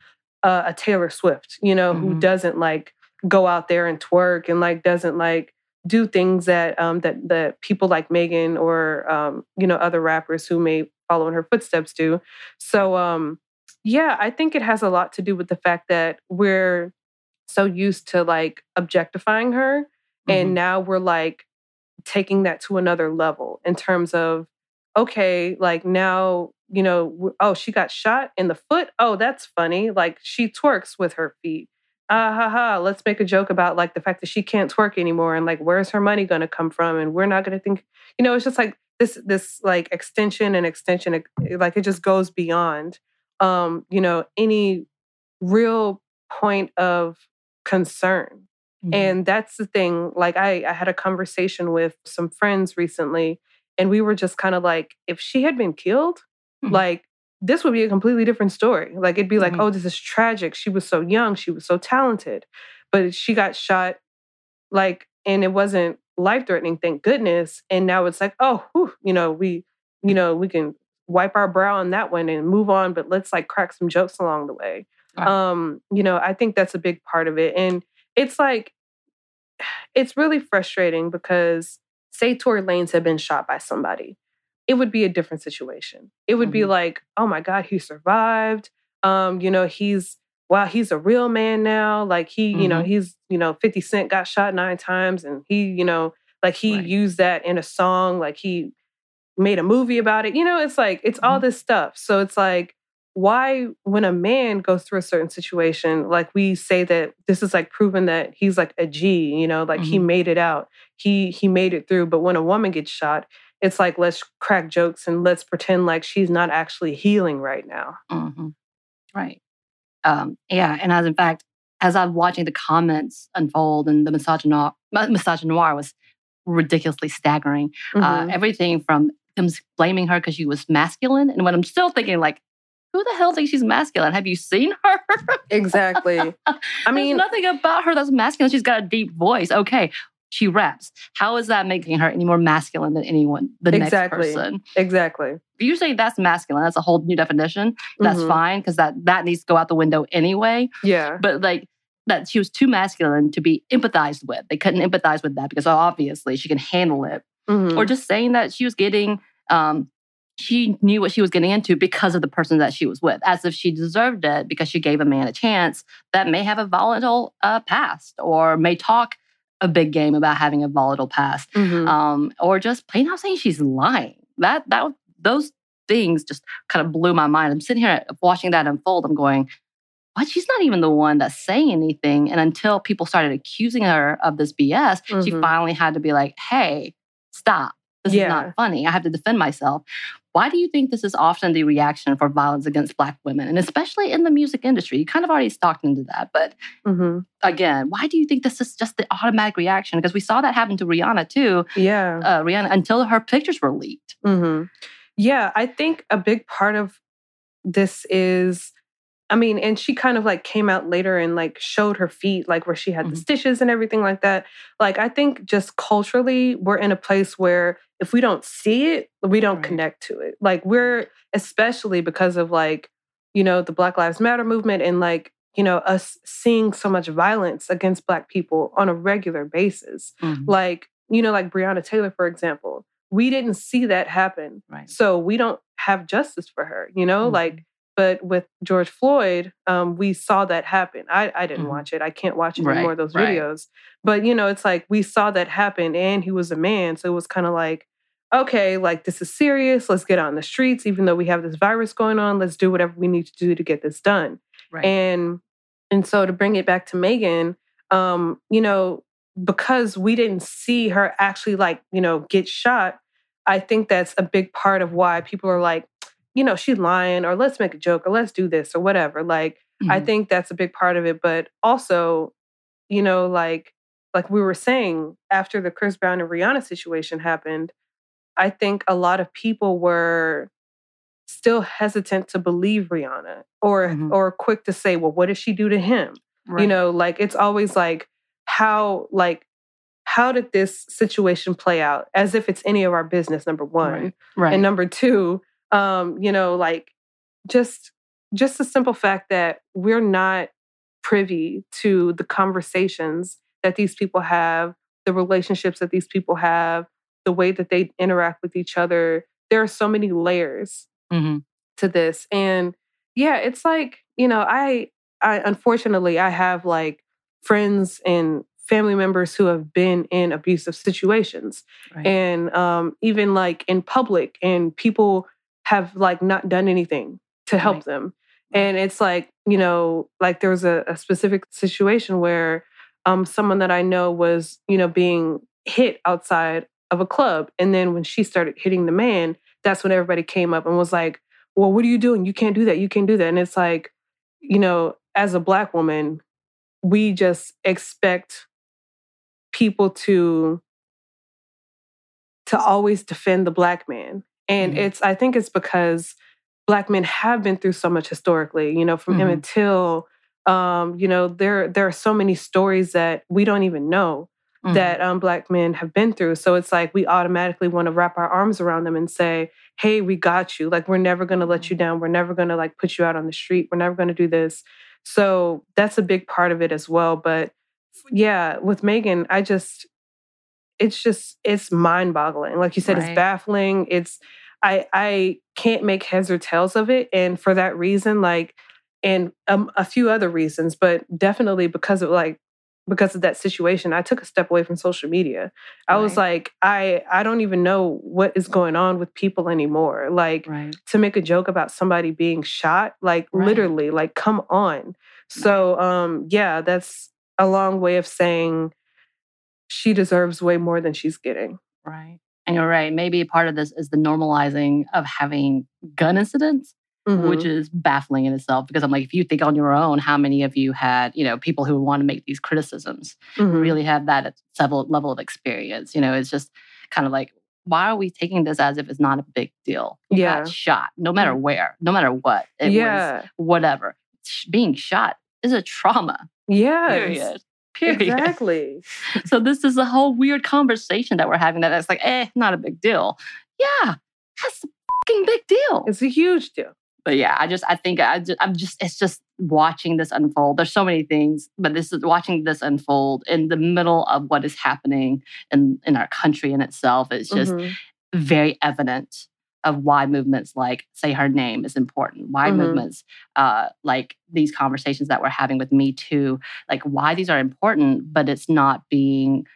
uh, a Taylor Swift, you know, who Mhm. doesn't like go out there and twerk and like doesn't like do things that um that that people like Megan or um you know other rappers who may follow in her footsteps do. So um yeah, I think it has a lot to do with the fact that we're so used to like objectifying her and Mhm. now we're like taking that to another level in terms of okay like now you know oh she got shot in the foot oh that's funny like she twerks with her feet ah ha ha let's make a joke about like the fact that she can't twerk anymore and like where's her money going to come from and we're not going to think you know it's just like this this like extension and extension like it just goes beyond um you know any real point of concern Mhm. and that's the thing. Like I, I had a conversation with some friends recently, and we were just kind of like, if she had been killed, Mhm. like this would be a completely different story. Like it'd be like, Mhm. oh, this is tragic. She was so young, she was so talented, but she got shot, like, and it wasn't life threatening, thank goodness. And now it's like, oh, whew, you know, we, you know, we can wipe our brow on that one and move on, but let's like crack some jokes along the way. Um, you know, I think that's a big part of it. And it's like it's really frustrating because say Tory Lanez had been shot by somebody, it would be a different situation. It would be Mhm. like, oh my God, he survived. Um, you know, he's wow, he's a real man now. Like he, you know, Mhm. he's, you know, 50 Cent got shot nine times and he, you know, like he Right. used that in a song. Like he made a movie about it. You know, it's like it's all Mhm. this stuff. So it's like why when a man goes through a certain situation like we say that this is like proven that he's like a G, you know, like he Mhm. made it out. He he made it through, but when a woman gets shot, it's like let's crack jokes and let's pretend like she's not actually healing right now. Mhm. Right. Um, yeah, and as in fact, as I'm watching the comments unfold and the misogynoir, misogynoir was ridiculously staggering. Uh, Mhm. everything from them blaming her because she was masculine, and what I'm still thinking like, who the hell thinks she's masculine? Have you seen her? exactly. I mean, There's nothing about her that's masculine. She's got a deep voice. Okay, she raps. How is that making her any more masculine than anyone, the Exactly. next person? exactly. If you say that's masculine, that's a whole new definition. That's Mhm. fine because that that needs to go out the window anyway. Yeah. But like that, she was too masculine to be empathized with. They couldn't empathize with that because obviously she can handle it. Mhm. Or just saying that she was getting. Um, she knew what she was getting into because of the person that she was with, as if she deserved it because she gave a man a chance that may have a volatile uh, past or may talk a big game about having a volatile past, Mhm. um, or just plain out saying she's lying. That that those things just kind of blew my mind. I'm sitting here watching that unfold. I'm going, what? She's not even the one that's saying anything. And until people started accusing her of this BS, she Mhm. finally had to be like, hey, stop. This is not funny. I have to defend myself. Why do you think this is often the reaction for violence against Black women, and especially in the music industry? You kind of already stalked into that, but Mhm. again, why do you think this is just the automatic reaction? Because we saw that happen to Rihanna too. Yeah. Uh, Rihanna until her pictures were leaked. hmm Yeah, I think a big part of this is, I mean, and she kind of like came out later and like showed her feet, like where she had the Mhm. stitches and everything like that. Like, I think just culturally, we're in a place where if we don't see it, we don't Right. connect to it. Like, we're, especially because of like, you know, the Black Lives Matter movement and like, you know, us seeing so much violence against Black people on a regular basis Mhm. like you know like breonna taylor for example we didn't see that happen Right. so we don't have justice for her you know Mhm. like but with george floyd um, we saw that happen i, I didn't Mhm. watch it i can't watch any Right, more of those right. videos but you know it's like we saw that happen and he was a man so it was kind of like okay like this is serious let's get out in the streets even though we have this virus going on let's do whatever we need to do to get this done Right. and and so to bring it back to Megan, um, you know, because we didn't see her actually like, you know, get shot, I think that's a big part of why people are like, you know, she's lying or let's make a joke or let's do this or whatever. Like I Mhm. think that's a big part of it, but also, you know, like like we were saying after the Chris Brown and Rihanna situation happened, I think a lot of people were still hesitant to believe Rihanna or Mhm. or quick to say, well, what did she do to him? You know, like it's always like how like how did this situation play out as if it's any of our business number 1 Right. Right. and number two um you know like just just the simple fact that we're not privy to the conversations that these people have the relationships that these people have the way that they interact with each other there are so many layers Mhm. to this and yeah it's like you know i i unfortunately i have like friends and family members who have been in abusive situations Right. and um even like in public and people have like not done anything to help Right. them. And it's like you know like there was a, a specific situation where um someone that i know was you know being hit outside of a club and then when she started hitting the man that's when everybody came up and was like well what are you doing? You can't do that. You can't do that. And it's like you know as a black woman we just expect people to to always defend the black man and Mhm. it's i think it's because black men have been through so much historically you know from Mhm. emmett till um you know there there are so many stories that we don't even know Mhm. that um, black men have been through. So it's like we automatically want to wrap our arms around them and say, "Hey, we got you. Like we're never going to let you down. We're never going to like put you out on the street. We're never going to do this." So that's a big part of it as well. But yeah, with Megan, I just it's just it's mind-boggling. Like you said, Right. it's baffling. It's I I can't make heads or tails of it, and for that reason, like, and um, a few other reasons, but definitely because of like because of that situation, I took a step away from social media. I was like, I I don't even know what is going on with people anymore. Like Right. to make a joke about somebody being shot, like Right. literally, like come on. So um yeah, that's a long way of saying she deserves way more than she's getting. Right. And you're right. Maybe part of this is the normalizing of having gun incidents, which Mhm. is baffling in itself. Because I'm like, if you think on your own, how many of you had, you know, people who want to make these criticisms Mhm. really have that level level of experience? You know, it's just kind of like, why are we taking this as if it's not a big deal? You Yeah. shot, no matter where, no matter what. It was yeah. whatever. Being shot is a trauma. Yeah. Period. Period. Exactly. So this is a whole weird conversation that we're having that it's like, eh, not a big deal. Yeah, that's a fucking big deal. It's a huge deal. But yeah, I just I think I just, I'm just it's just watching this unfold. There's so many things, but this is watching this unfold in the middle of what is happening in in our country in itself. It's just Mhm. very evident of why movements like say her name is important why Mhm. movements uh, like these conversations that we're having with me too like why these are important but it's not being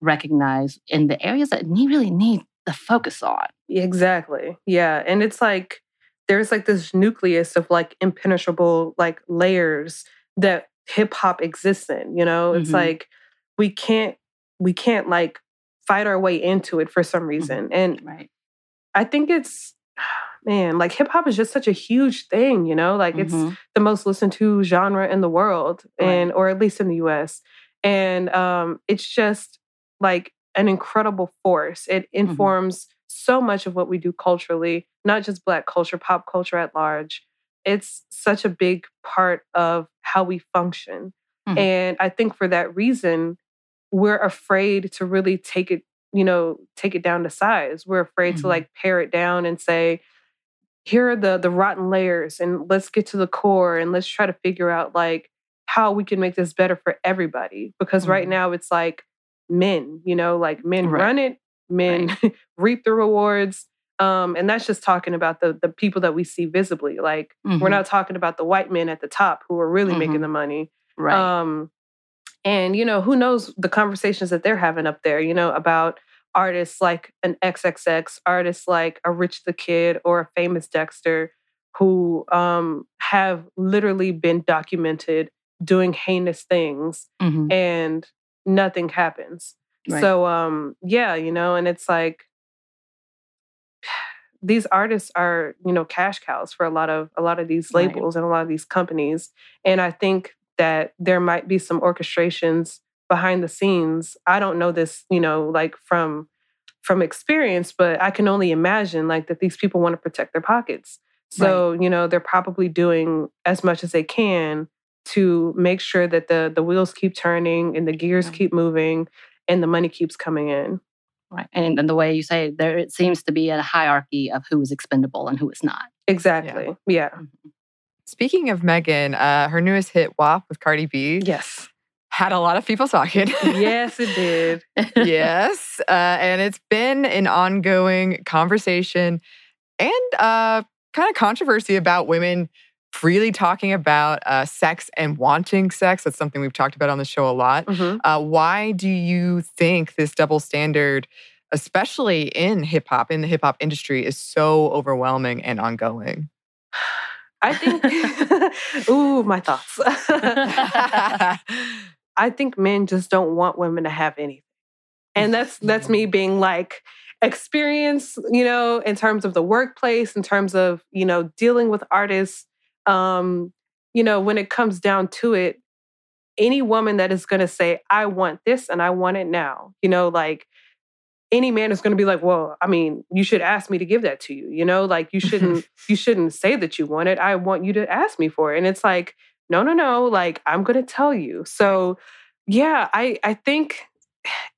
recognized in the areas that we really need the focus on Exactly. Yeah. And it's like there's like this nucleus of like impenetrable like layers that hip hop exists in, you know? It's Mhm. like we can't we can't like fight our way into it for some reason. And right I think it's man, like hip hop is just such a huge thing, you know? Like it's Mhm. the most listened to genre in the world Right. and or at least in the US. And um it's just like an incredible force. It Mm-hmm. informs so much of what we do culturally, not just black culture, pop culture at large. It's such a big part of how we function. Mhm. And I think for that reason, we're afraid to really take it, you know, take it down to size. We're afraid Mhm. to like pare it down and say, here are the the rotten layers and let's get to the core and let's try to figure out like how we can make this better for everybody because right Mhm. now it's like men you know like men Right. run it men reap the rewards um and that's just talking about the the people that we see visibly like we're Mhm. not talking about the white men at the top who are really making the money right um, and you know, who knows the conversations that they're having up there, you know, about artists like an XXX, artists like a Rich the Kid or a famous Dexter, who um, have literally been documented doing heinous things Mhm. and nothing happens. Right. So um, yeah, you know, and it's like these artists are, you know, cash cows for a lot of a lot of these Right. labels and a lot of these companies. And I think that there might be some orchestrations behind the scenes. I don't know this, you know, like from from experience, but I can only imagine like that these people want to protect their pockets. So, you know, they're probably doing as much as they can to make sure that the the wheels keep turning and the gears Right. keep moving and the money keeps coming in. right and, and the way you say it, there it seems to be a hierarchy of who is expendable and who is not Exactly. Yeah. Mm-hmm. Speaking of Megan, uh, her newest hit "WAP" with Cardi B Yes. had a lot of people talking. yes, it did. yes, uh, and it's been an ongoing conversation and uh, kind of controversy about women freely talking about uh, sex and wanting sex. That's something we've talked about on the show a lot. Mhm. Uh, why do you think this double standard, especially in hip hop, in the hip hop industry, is so overwhelming and ongoing? I think, ooh, my thoughts. I think men just don't want women to have anything. And that's that's me being like experience, you know, in terms of the workplace, in terms of, you know, dealing with artists. Um, you know, when it comes down to it, any woman that is gonna say, I want this and I want it now, you know, like any man is gonna be like, Well, I mean, you should ask me to give that to you, you know, like you shouldn't you shouldn't say that you want it. I want you to ask me for it. And it's like, no, no, no, like I'm gonna tell you. So yeah, I I think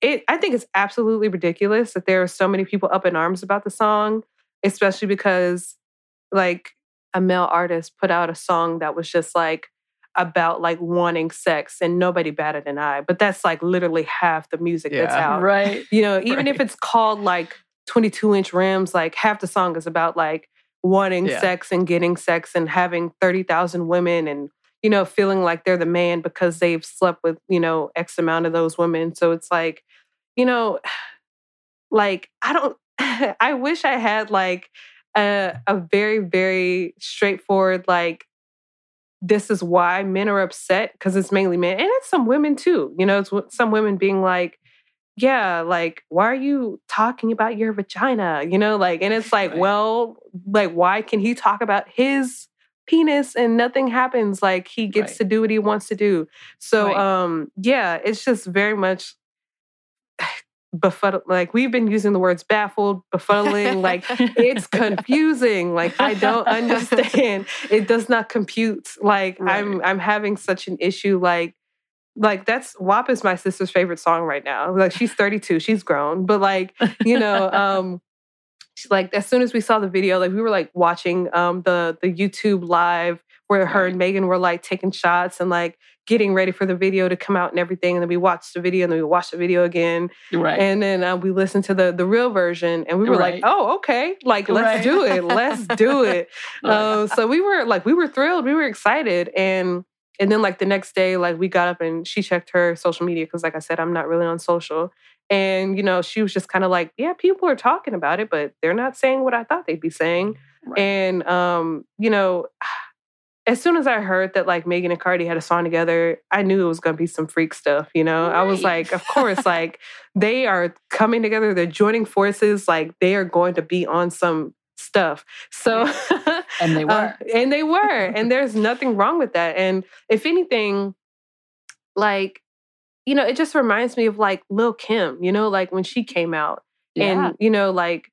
it I think it's absolutely ridiculous that there are so many people up in arms about the song, especially because like a male artist put out a song that was just like about like wanting sex and nobody better than I. But that's like literally half the music that's out. right You know, even if it's called like 22 inch rims, like half the song is about like wanting Yeah. sex and getting sex and having 30,000 women and, you know, feeling like they're the man because they've slept with, you know, X amount of those women. So it's like, you know, like I don't I wish I had like a, a very, very straightforward, like, this is why men are upset because it's mainly men and it's some women too. You know, it's some women being like, yeah, like, why are you talking about your vagina? You know, like, and it's like, right. well, like, why can he talk about his penis and nothing happens? Like, he gets right. to do what he wants to do. So, right. um, yeah, it's just very much befuddled like we've been using the words baffled befuddling like it's confusing. Like i don't understand. It does not compute. Like right. i'm i'm having such an issue like like that's WAP is my sister's favorite song right now. Like she's 32, she's grown, but like, you know, um like as soon as we saw the video, like we were like watching um the the YouTube live where her and Megan were like taking shots and like getting ready for the video to come out and everything. And then we watched the video and then we watched the video again. Right. And then uh, we listened to the the real version and we were right. like, oh, okay. Like, let's right. do it. Let's do it. uh, so we were like, we were thrilled. We were excited. And and then like the next day, like we got up and she checked her social media because like I said, I'm not really on social. And, you know, she was just kind of like, yeah, people are talking about it, but they're not saying what I thought they'd be saying. Right. And um, you know, as soon as I heard that like Megan and Cardi had a song together, I knew it was gonna be some freak stuff, you know? Right. I was like, of course, like they are coming together, they're joining forces, like they are going to be on some stuff. So And they uh, were. Uh, and they were. and there's nothing wrong with that. And if anything, like, you know, it just reminds me of like Lil Kim, you know, like when she came out. Yeah. And, you know, like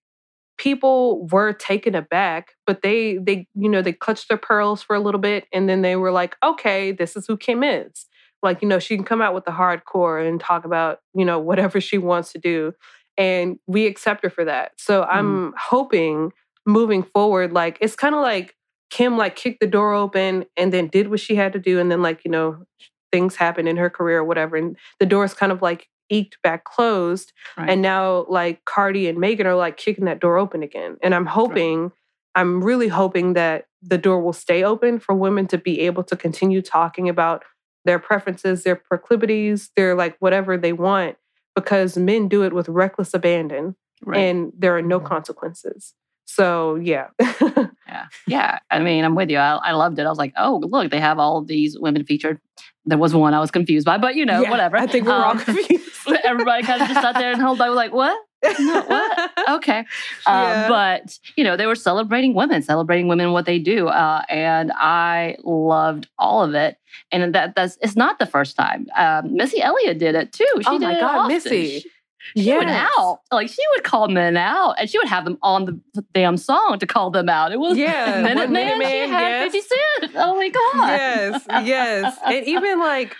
people were taken aback, but they they you know they clutched their pearls for a little bit, and then they were like, okay, this is who Kim is. Like you know, she can come out with the hardcore and talk about you know whatever she wants to do, and we accept her for that. So mm. I'm hoping moving forward, like it's kind of like Kim like kicked the door open and then did what she had to do, and then like you know things happen in her career or whatever, and the door is kind of like eked back closed. Right. And now like Cardi and Megan are like kicking that door open again. And I'm hoping, right. I'm really hoping that the door will stay open for women to be able to continue talking about their preferences, their proclivities, their like whatever they want, because men do it with reckless abandon right. and there are no mm-hmm. consequences. So yeah. yeah. Yeah. I mean, I'm with you. I, I, loved it. I was like, oh, look, they have all these women featured. There was one I was confused by, but you know, yeah, whatever. I think we're um, all confused. everybody kind of just sat there and held back, like, what? no, what? Okay. Um, yeah. But, you know, they were celebrating women, celebrating women, what they do. Uh, and I loved all of it. And that that's it's not the first time. Um, Missy Elliott did it too. She oh my God, Missy. She, she yes. would out. Like she would call men out and she would have them on the damn song to call them out. It was yeah, Minute Man, Man, she had yes. 50 Cent. Oh my God. Yes, yes. and even like,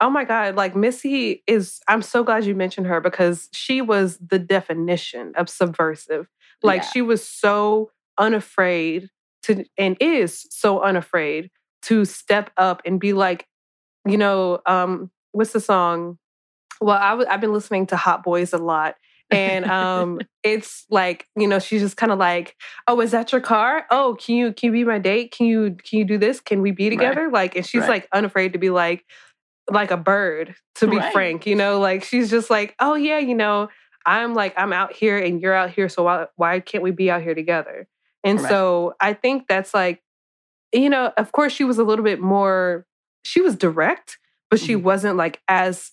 oh my God, like Missy is, I'm so glad you mentioned her because she was the definition of subversive. Like yeah. she was so unafraid to, and is so unafraid to step up and be like, you know, um, what's the song? Well, i w- I've been listening to Hot Boyz a lot. and um it's like you know she's just kind of like oh is that your car oh can you can you be my date can you can you do this can we be together right. like and she's right. like unafraid to be like like a bird to be right. frank you know like she's just like oh yeah you know i'm like i'm out here and you're out here so why, why can't we be out here together and so i think that's like you know of course she was a little bit more she was direct but she mm-hmm. wasn't like as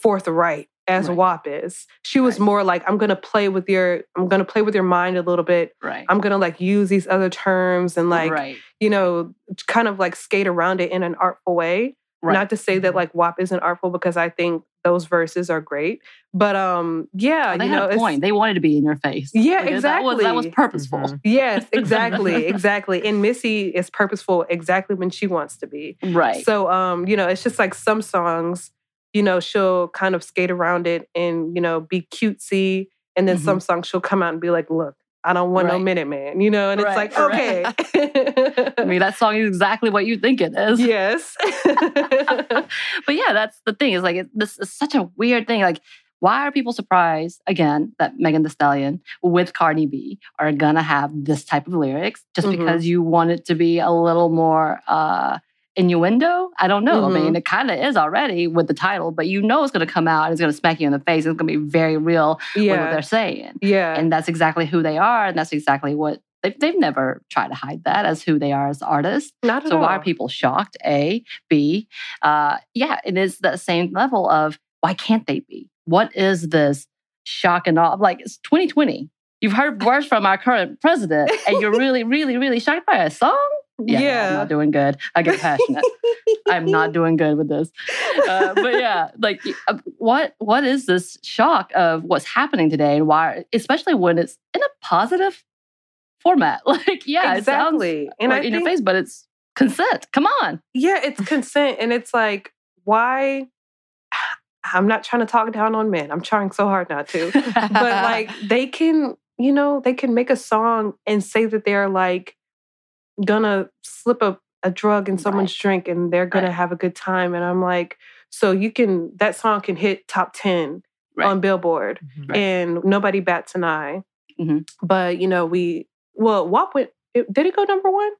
forthright as right. WAP is. She was right. more like, I'm gonna play with your, I'm gonna play with your mind a little bit. Right. I'm gonna like use these other terms and like, right. you know, kind of like skate around it in an artful way. Right. Not to say that mm-hmm. like WAP isn't artful because I think those verses are great. But um, yeah, well, they you had know, a point. They wanted to be in your face. Yeah, exactly. That was, that was purposeful. Mm-hmm. Yes, exactly, exactly. And Missy is purposeful exactly when she wants to be. Right. So um, you know, it's just like some songs you know, she'll kind of skate around it and, you know, be cutesy. And then mm-hmm. some songs she'll come out and be like, look, I don't want right. no minute man, you know? And right, it's like, okay. I mean, that song is exactly what you think it is. Yes. but yeah, that's the thing is like, it, this is such a weird thing. Like, why are people surprised again that Megan Thee Stallion with Cardi B are gonna have this type of lyrics just mm-hmm. because you want it to be a little more uh innuendo? I don't know. Mhm. I mean, it kind of is already with the title, but you know it's going to come out and it's going to smack you in the face. It's going to be very real with what they're saying. Yeah. And that's exactly who they are. And that's exactly what they've, they've never tried to hide that as who they are as artists. Not at So why are people shocked? A, B, uh, yeah, it is the same level of why can't they be? What is this shock and awe? Like it's 2020. You've heard words from our current president, and you're really, really, really shocked by a song. Yeah, no, I'm not doing good. I get passionate. I'm not doing good with this. Uh, but yeah, like uh, what what is this shock of what's happening today, and why, especially when it's in a positive format? Like, yeah, exactly. it sounds and like I in think, your face, but it's consent. Come on. yeah, it's consent. And it's like, why? I'm not trying to talk down on men. I'm trying so hard not to. but like they can you know they can make a song and say that they're like gonna slip a, a drug in someone's drink and they're gonna Right. have a good time and i'm like so you can that song can hit top 10 Right. on billboard Mhm. and nobody bats an eye Mhm. but you know we well WAP went it, did it go number one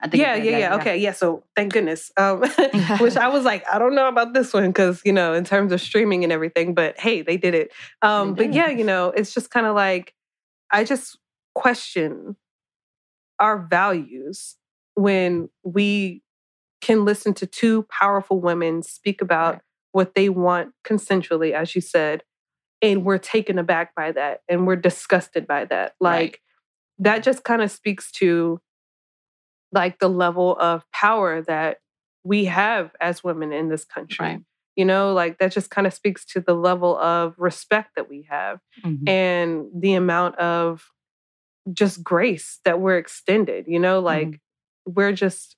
I think yeah, did, yeah, yeah, Okay, yeah. So thank goodness. Um, which I was like, I don't know about this one because you know, in terms of streaming and everything. But hey, they did it. Um, They but yeah, you know, it's just kind of like I just question our values when we can listen to two powerful women speak about Right. what they want consensually, as you said, and we're taken aback by that and we're disgusted by that. Like Right. that just kind of speaks to like the level of power that we have as women in this country. Right. You know, like that just kind of speaks to the level of respect that we have Mhm. and the amount of just grace that we're extended you know like we're just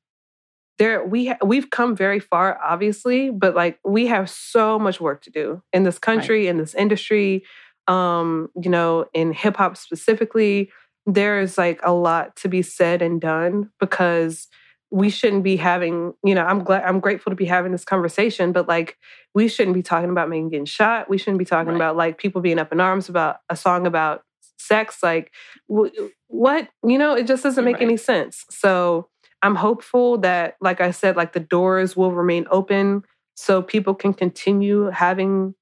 there we ha- we've come very far obviously but like we have so much work to do in this country in this industry um you know in hip hop specifically. There's like a lot to be said and done because we shouldn't be having you know i'm glad i'm grateful to be having this conversation but like we shouldn't be talking about Megan getting shot. We shouldn't be talking Right. about like people being up in arms about a song about sex like wh- what you know it just doesn't make Right. any sense so i'm hopeful that like i said like the doors will remain open so people can continue having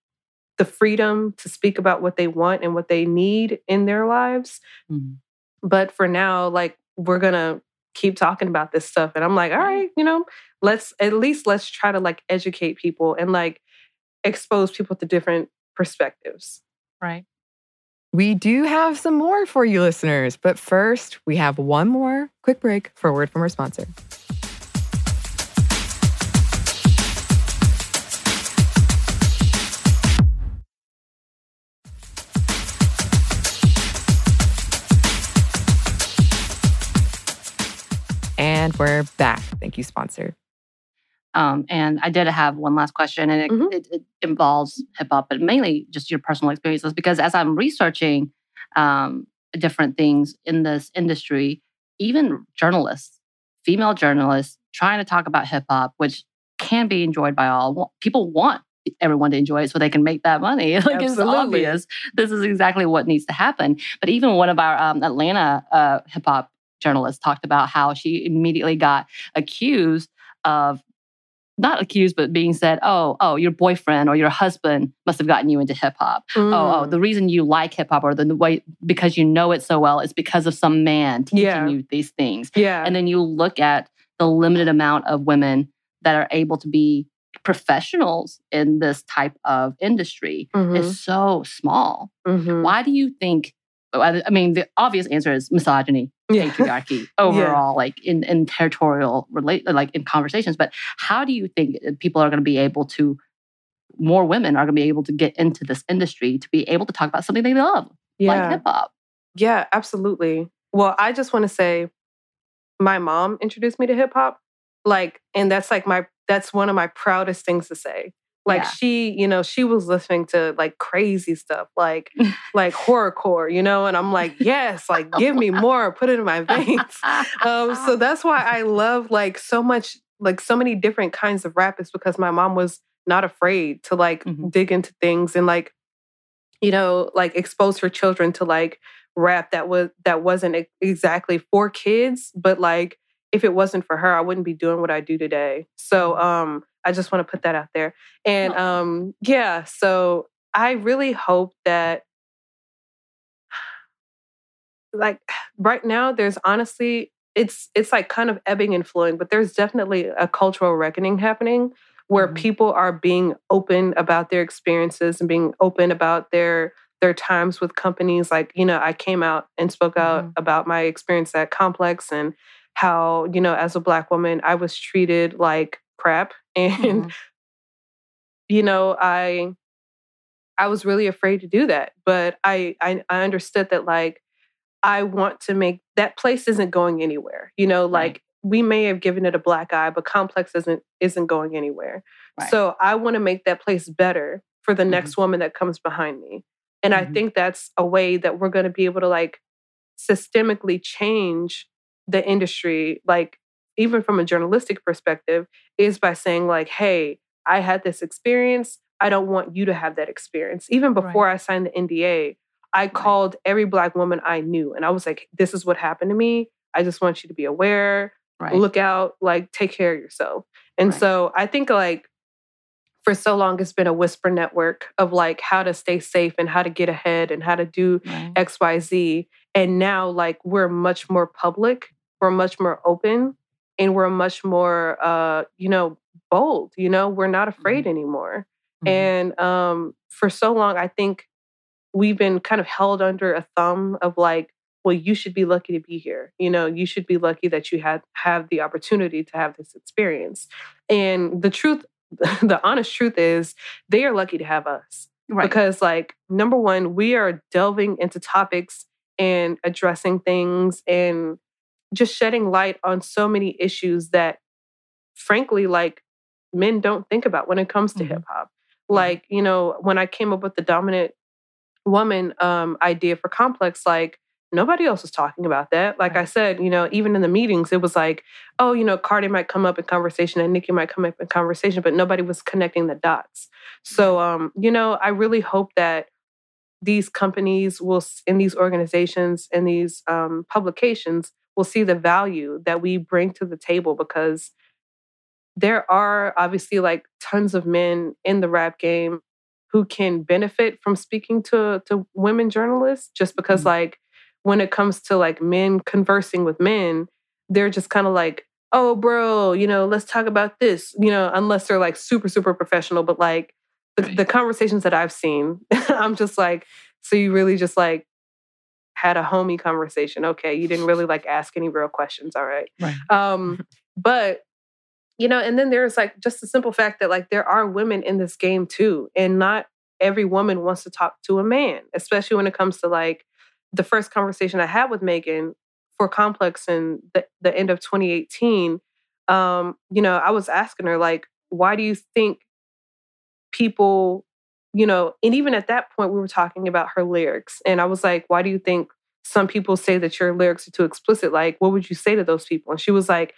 the freedom to speak about what they want and what they need in their lives Mhm. but for now like we're gonna keep talking about this stuff and i'm like all right you know let's at least let's try to like educate people and like expose people to different perspectives Right. We do have some more for you listeners, but first, we have one more quick break for a word from our sponsor. And we're back. Thank you, sponsor. Um, and I did have one last question, and it, Mhm. it, it involves hip hop, but mainly just your personal experiences. Because as I'm researching um, different things in this industry, even journalists, female journalists, trying to talk about hip hop, which can be enjoyed by all. People want everyone to enjoy it so they can make that money. Like it's obvious. This is exactly what needs to happen. But even one of our um, Atlanta uh, hip hop journalists talked about how she immediately got accused of not accused, but being said, "Oh, oh, your boyfriend or your husband must have gotten you into hip hop. Oh, oh, Mm. the reason you like hip hop or the way because you know it so well is because of some man teaching Yeah. you these things." yeah And then you look at the limited amount of women that are able to be professionals in this type of industry Mhm, is so small. mhm. Why do you think? Oh, I I mean, the obvious answer is misogyny yeah patriarchy overall, like in, in territorial relate, like in conversations. But how do you think people are going to be able to, more women are going to be able to get into this industry to be able to talk about something they love, like hip hop? Yeah, absolutely. Well, I just want to say my mom introduced me to hip hop. Like, and that's like my that's one of my proudest things to say. Like Yeah. she, you know, she was listening to like crazy stuff, like like horrorcore, you know, and I'm like, yes, like give me more, put it in my veins. Um, so that's why I love like so much, like so many different kinds of rap is because my mom was not afraid to like Mhm. dig into things and like, you know, like expose her children to like rap that was that wasn't exactly for kids, but like if it wasn't for her, I wouldn't be doing what I do today. So Mm-hmm. um, I just want to put that out there. And um, yeah, so I really hope that, like, right now, there's honestly, it's it's like kind of ebbing and flowing, but there's definitely a cultural reckoning happening where Mhm. people are being open about their experiences and being open about their their times with companies like you know i came out and spoke out Mhm. about my experience at complex and how you know as a black woman i was treated like crap and Mhm. you know i i was really afraid to do that but I, I i understood that like i want to make that place isn't going anywhere you know Right. like we may have given it a black eye but complex isn't isn't going anywhere Right. so i want to make that place better for the Mhm. next woman that comes behind me and i Mhm. think that's a way that we're going to be able to like systemically change the industry like even from a journalistic perspective is by saying like hey i had this experience i don't want you to have that experience even Right. before i signed the nda i called every black woman i knew and i was like this is what happened to me i just want you to be aware right. look out like take care of yourself and Right. so i think like for so long it's been a whisper network of like how to stay safe and how to get ahead and how to do right. xyz and now like we're much more public we're much more open and we're much more uh you know bold you know we're not afraid anymore Mhm. and um for so long i think we've been kind of held under a thumb of like well you should be lucky to be here you know you should be lucky that you had have the opportunity to have this experience and the truth the honest truth is they are lucky to have us right. because like number one we are delving into topics and addressing things and just shedding light on so many issues that frankly like men don't think about when it comes to Mhm. hip hop like you know when i came up with the dominant woman um idea for complex like nobody else was talking about that. Like i said you know even in the meetings it was like oh you know cardi might come up in conversation and nikki might come up in conversation but nobody was connecting the dots. So um you know i really hope that these companies will in these organizations and these um, publications will see the value that we bring to the table because there are obviously like tons of men in the rap game who can benefit from speaking to to women journalists just because Mhm. like when it comes to like men conversing with men they're just kind of like oh bro you know let's talk about this you know unless they're like super super professional but like the, Right. the conversations that i've seen i'm just like so you really just like had a homie conversation okay you didn't really like ask any real questions all right Right. um but you know and then there's like just the simple fact that like there are women in this game too and not every woman wants to talk to a man especially when it comes to like the first conversation i had with megan for complex in the, the end of 2018 um you know i was asking her like why do you think people you know and even at that point we were talking about her lyrics and i was like why do you think some people say that your lyrics are too explicit? Like what would you say to those people? And she was like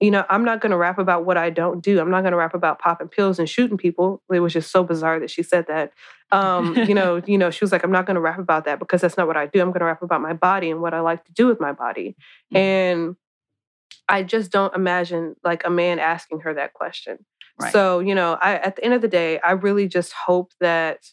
you know i'm not going to rap about what i don't do. I'm not going to rap about popping pills and shooting people. It was just so bizarre that she said that. Um you know you know she was like i'm not going to rap about that because that's not what i do. I'm going to rap about my body and what i like to do with my body. Mhm. and i just don't imagine like a man asking her that question Right. so you know i at the end of the day i really just hope that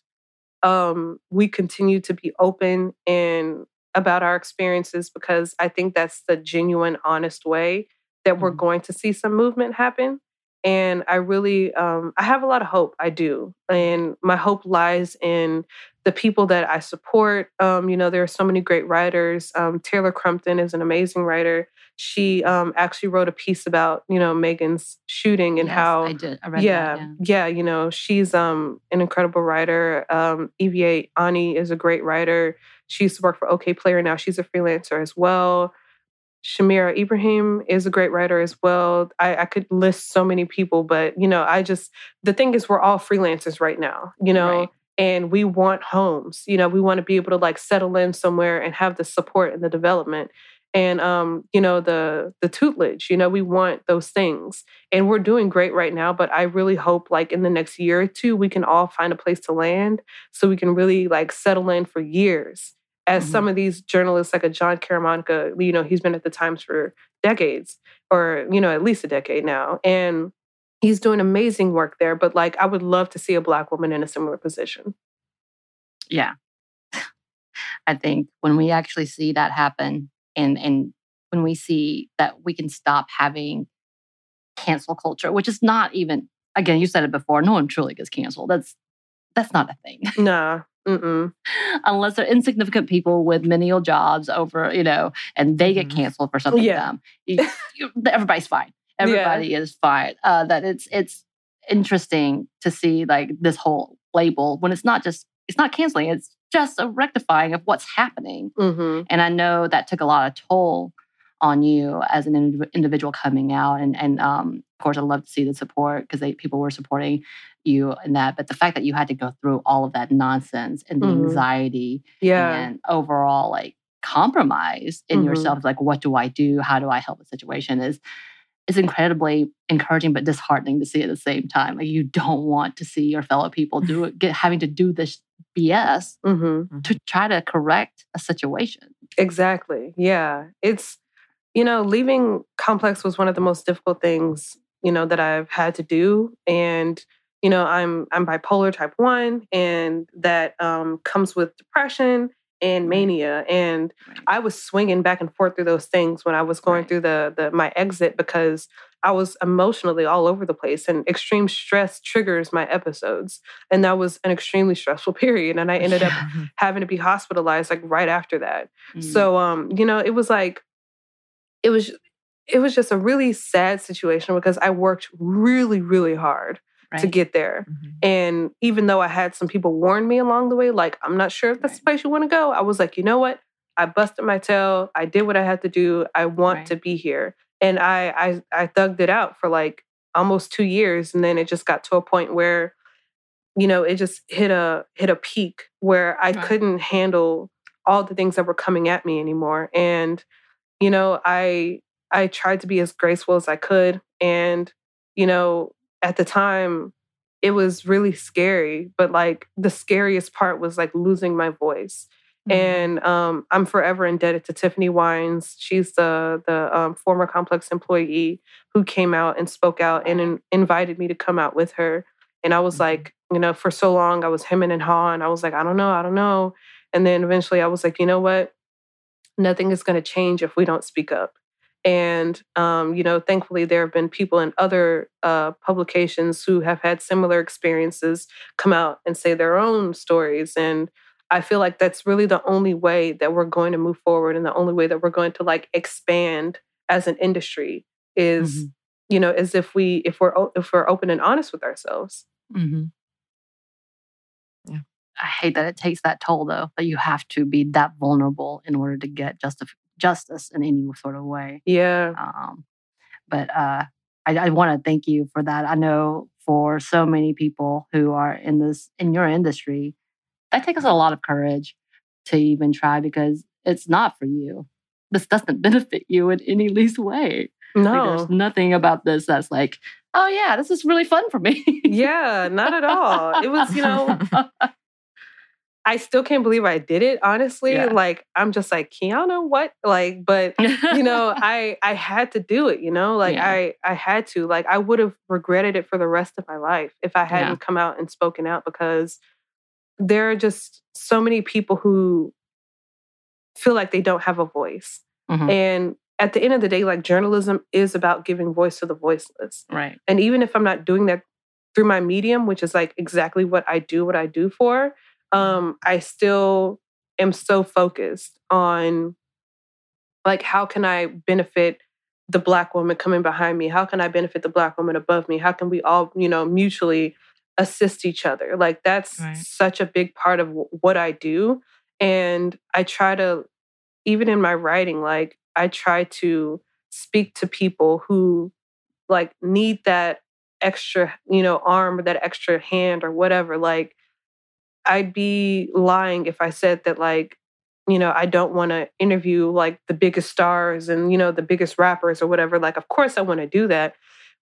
um we continue to be open and about our experiences because i think that's the genuine honest way that we're Mhm. going to see some movement happen and i really um, i have a lot of hope i do and my hope lies in the people that i support um, you know there are so many great writers um, taylor crumpton is an amazing writer she um, actually wrote a piece about you know megan's shooting and Yes, how I did. I read yeah, that. yeah, you know, she's um an incredible writer. Um Ivie Ani is a great writer. She used to work for Okayplayer now. She's a freelancer as well. Shamira Ibrahim is a great writer as well. I, I could list so many people, but you know, I just the thing is we're all freelancers right now, you know, Right. and we want homes. You know, we want to be able to like settle in somewhere and have the support and the development and um, you know, the the tutelage. You know, we want those things and we're doing great right now but i really hope like in the next year or two we can all find a place to land so we can really like settle in for years as Mhm. some of these journalists like a Jon Caramanica, you know he's been at the times for decades or, you know, at least a decade now. And he's doing amazing work there. But like, I would love to see a Black woman in a similar position. Yeah. I think when we actually see that happen and, and when we see that we can stop having cancel culture, which is not even, again, you said it before, no one truly gets canceled. That's, that's not a thing. No. Mm-mm. Unless they're insignificant people with menial jobs over, you know, and they get Mhm. canceled for something Yeah. You, you, everybody's fine. Everybody is fine. Uh, that it's it's interesting to see like this whole label when it's not just it's not canceling. It's just a rectifying of what's happening. Mm-hmm. And I know that took a lot of toll on you as an indiv- individual coming out. And and um, of course, I love to see the support because people were supporting you in that. But the fact that you had to go through all of that nonsense and the Mhm. anxiety Yeah. and overall like compromise in Mhm. yourself, like what do I do? How do I help the situation? Is is incredibly encouraging but disheartening to see at the same time. Like you don't want to see your fellow people do it, get having to do this BS Mm-hmm. to try to correct a situation. Exactly. Yeah. It's, you know, leaving complex was one of the most difficult things, you know, that I've had to do. And, you know, I'm I'm bipolar type one, and that um, comes with depression and mania. And I was swinging back and forth through those things when I was going Right. through the the my exit because I was emotionally all over the place and extreme stress triggers my episodes. And that was an extremely stressful period. And I ended up having to be hospitalized like right after that. Mm. So um, you know, it was like it was it was just a really sad situation because I worked really, really hard to get there. Mhm. And even though I had some people warn me along the way, like, I'm not sure if that's the place you want to go, I was like, you know what? I busted my tail. I did what I had to do. I want Right. to be here. And I, I I thugged it out for like almost two years. And then it just got to a point where, you know, it just hit a hit a peak where I Right. couldn't handle all the things that were coming at me anymore. And, you know, I I tried to be as graceful as I could. And, you know, at the time it was really scary but like the scariest part was like losing my voice Mhm. and um, i'm forever indebted to tiffany wines. She's the the um, former complex employee who came out and spoke out and in, invited me to come out with her. And i was Mhm. like you know for so long i was hemming and hawing. I was like i don't know i don't know. And then eventually i was like you know what? Nothing is going to change if we don't speak up. And um, you know thankfully there have been people in other uh, publications who have had similar experiences come out and say their own stories. And i feel like that's really the only way that we're going to move forward and the only way that we're going to like expand as an industry is Mhm. you know is if we if we're if we're open and honest with ourselves Mhm. Yeah. I hate that it takes that toll, though, that you have to be that vulnerable in order to get justif- justice in any sort of way. yeah Um, but uh, I, I want to thank you for that. I know for so many people who are in this in your industry, that takes a lot of courage to even try because it's not for you. This doesn't benefit you in any least way. Like, no there's nothing about this that's like, oh yeah, this is really fun for me. yeah not at all it was you know I still can't believe I did it, honestly. Yeah. Like I'm just like, Kiana, what? Like, but you know, I I had to do it, you know? Like Yeah. I I had to. Like I would have regretted it for the rest of my life if I hadn't Yeah. come out and spoken out because there are just so many people who feel like they don't have a voice. Mhm. And at the end of the day, like journalism is about giving voice to the voiceless. right. And even if I'm not doing that through my medium, which is like exactly what I do, what I do for, um, I still am so focused on like how can I benefit the black woman coming behind me? How can I benefit the black woman above me? How can we all, you know, mutually assist each other? Like that's Right. such a big part of w- what I do. And I try to, even in my writing, like I try to speak to people who like need that extra, you know, arm or that extra hand or whatever. Like I'd be lying if I said that like, you know, I don't want to interview like the biggest stars and, you know, the biggest rappers or whatever. Like, of course I want to do that.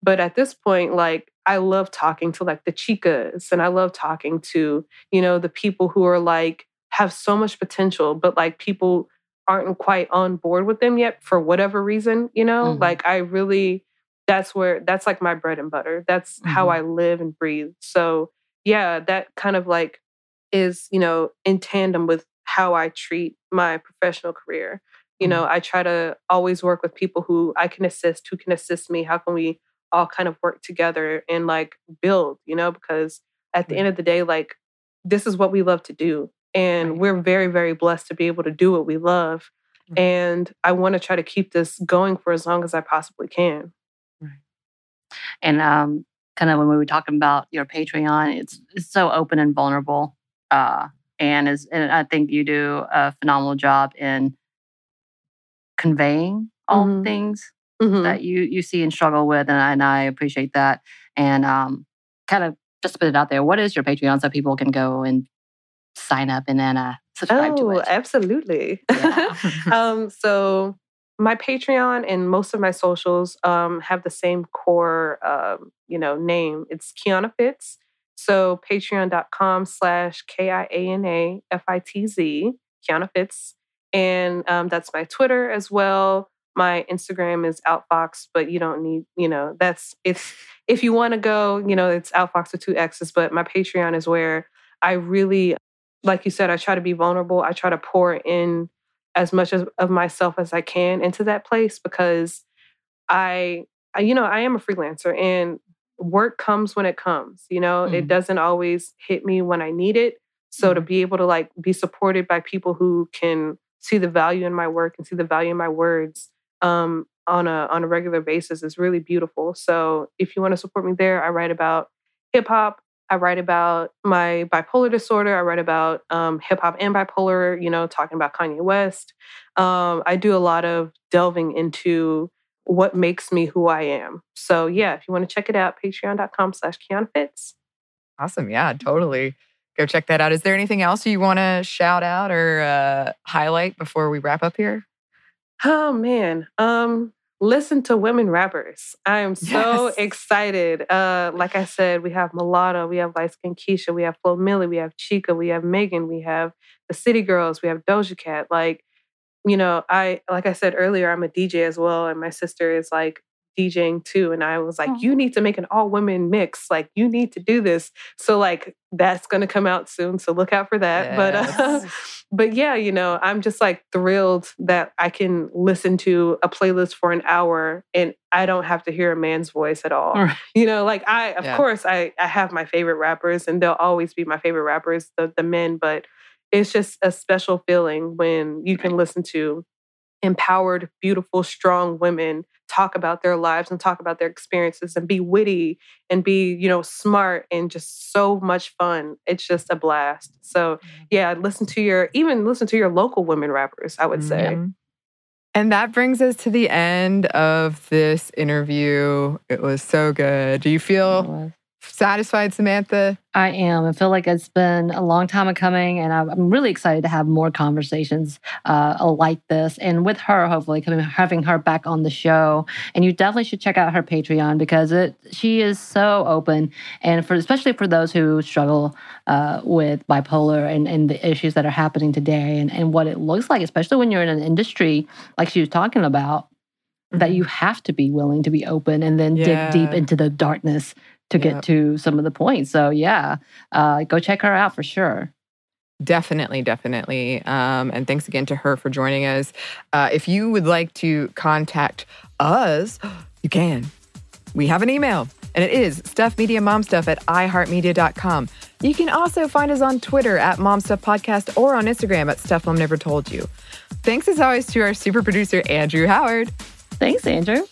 But at this point, like, I love talking to like the Chikas and I love talking to, you know, the people who are like, have so much potential, but like people aren't quite on board with them yet for whatever reason, you know? Mhm. Like I really that's where that's like my bread and butter. That's how Mhm. I live and breathe. So, yeah, that kind of like is, you know, in tandem with how I treat my professional career. You know, I try to always work with people who I can assist, who can assist me. How can we all kind of work together and like build, you know, because at the end of the day, like this is what we love to do. And we're very, very blessed to be able to do what we love. Right. And I want to try to keep this going for as long as I possibly can. Right. And um, kind of when we were talking about your Patreon, it's it's so open and vulnerable. Uh, and is and I think you do a phenomenal job in conveying all Mhm. things Mhm. that you you see and struggle with, and I, and I appreciate that. And um, kind of just put it out there. What is your Patreon so people can go and sign up and then uh, subscribe to Oh, it? absolutely. Yeah. um, so my Patreon and most of my socials um, have the same core, um, you know, name. It's Kiana Fitz. So patreon.com slash K-I-A-N-A-F-I-T-Z, Kiana Fitz. And um, that's my Twitter as well. My Instagram is Outfox, but you don't need, you know, that's, it's, if you want to go, you know, it's Outfox with two X's, but my Patreon is where I really, like you said, I try to be vulnerable. I try to pour in as much as, of myself as I can into that place because I, I, you know, I am a freelancer and work comes when it comes. You know, it Mhm. doesn't always hit me when I need it. So to Mhm. be able to like be supported by people who can see the value in my work and see the value in my words um, on a on a regular basis is really beautiful. So if you want to support me there, I write about hip hop. I write about my bipolar disorder. I write about um, hip hop and bipolar. You know, talking about Kanye West. Um, I do a lot of delving into what makes me who I am. So yeah, if you want to check it out, patreon.com slash Kiana Fitz. Awesome. Yeah, totally. Go check that out. Is there anything else you want to shout out or uh, highlight before we wrap up here? Oh man. Um listen to women rappers. I am so Yes. excited. Uh like I said, we have Mulatto, we have Light Skin Keisha, we have Flo Milli, we have Chika, we have Megan, we have the City Girls, we have Doja Cat. Like, you know, I like I said earlier, I'm a DJ as well, and my sister is like DJing too. And I was like, Oh. you need to make an all women mix. Like, you need to do this. So, like, that's gonna come out soon. So look out for that. But uh, but yeah, you know, I'm just like thrilled that I can listen to a playlist for an hour and I don't have to hear a man's voice at all. Right. You know, like I, of Yeah. course, I, I have my favorite rappers and they'll always be my favorite rappers, the, the men, but it's just a special feeling when you can listen to empowered, beautiful, strong women talk about their lives and talk about their experiences and be witty and be, you know, smart and just so much fun. It's just a blast. So yeah, listen to your even listen to your local women rappers, I would say. Mhm. And that brings us to the end of this interview. It was so good. Do you feel satisfied, Samantha? I am. I feel like it's been a long time coming, and I'm really excited to have more conversations uh, like this, and with her, hopefully, coming having her back on the show. And you definitely should check out her Patreon because it she is so open, and for especially for those who struggle uh, with bipolar and, and the issues that are happening today, and, and what it looks like, especially when you're in an industry like she was talking about, that you have to be willing to be open and then dig deep into the darkness to get Yep. to some of the points. So yeah, uh, go check her out for sure. Definitely, definitely. Um, and thanks again to her for joining us. Uh, if you would like to contact us, you can. We have an email, and it is stuffmediamomstuff at iheartmedia.com. You can also find us on Twitter at momstuffpodcast or on Instagram at Stuff Mom Never Told You. Thanks as always to our super producer, Andrew Howard. Thanks, Andrew.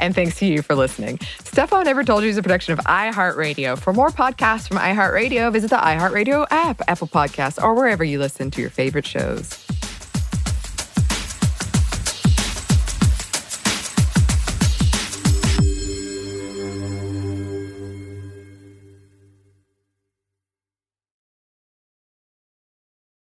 And thanks to you for listening. Stuff Mom Never Told You is a production of iHeartRadio. For more podcasts from iHeartRadio, visit the iHeartRadio app, Apple Podcasts, or wherever you listen to your favorite shows.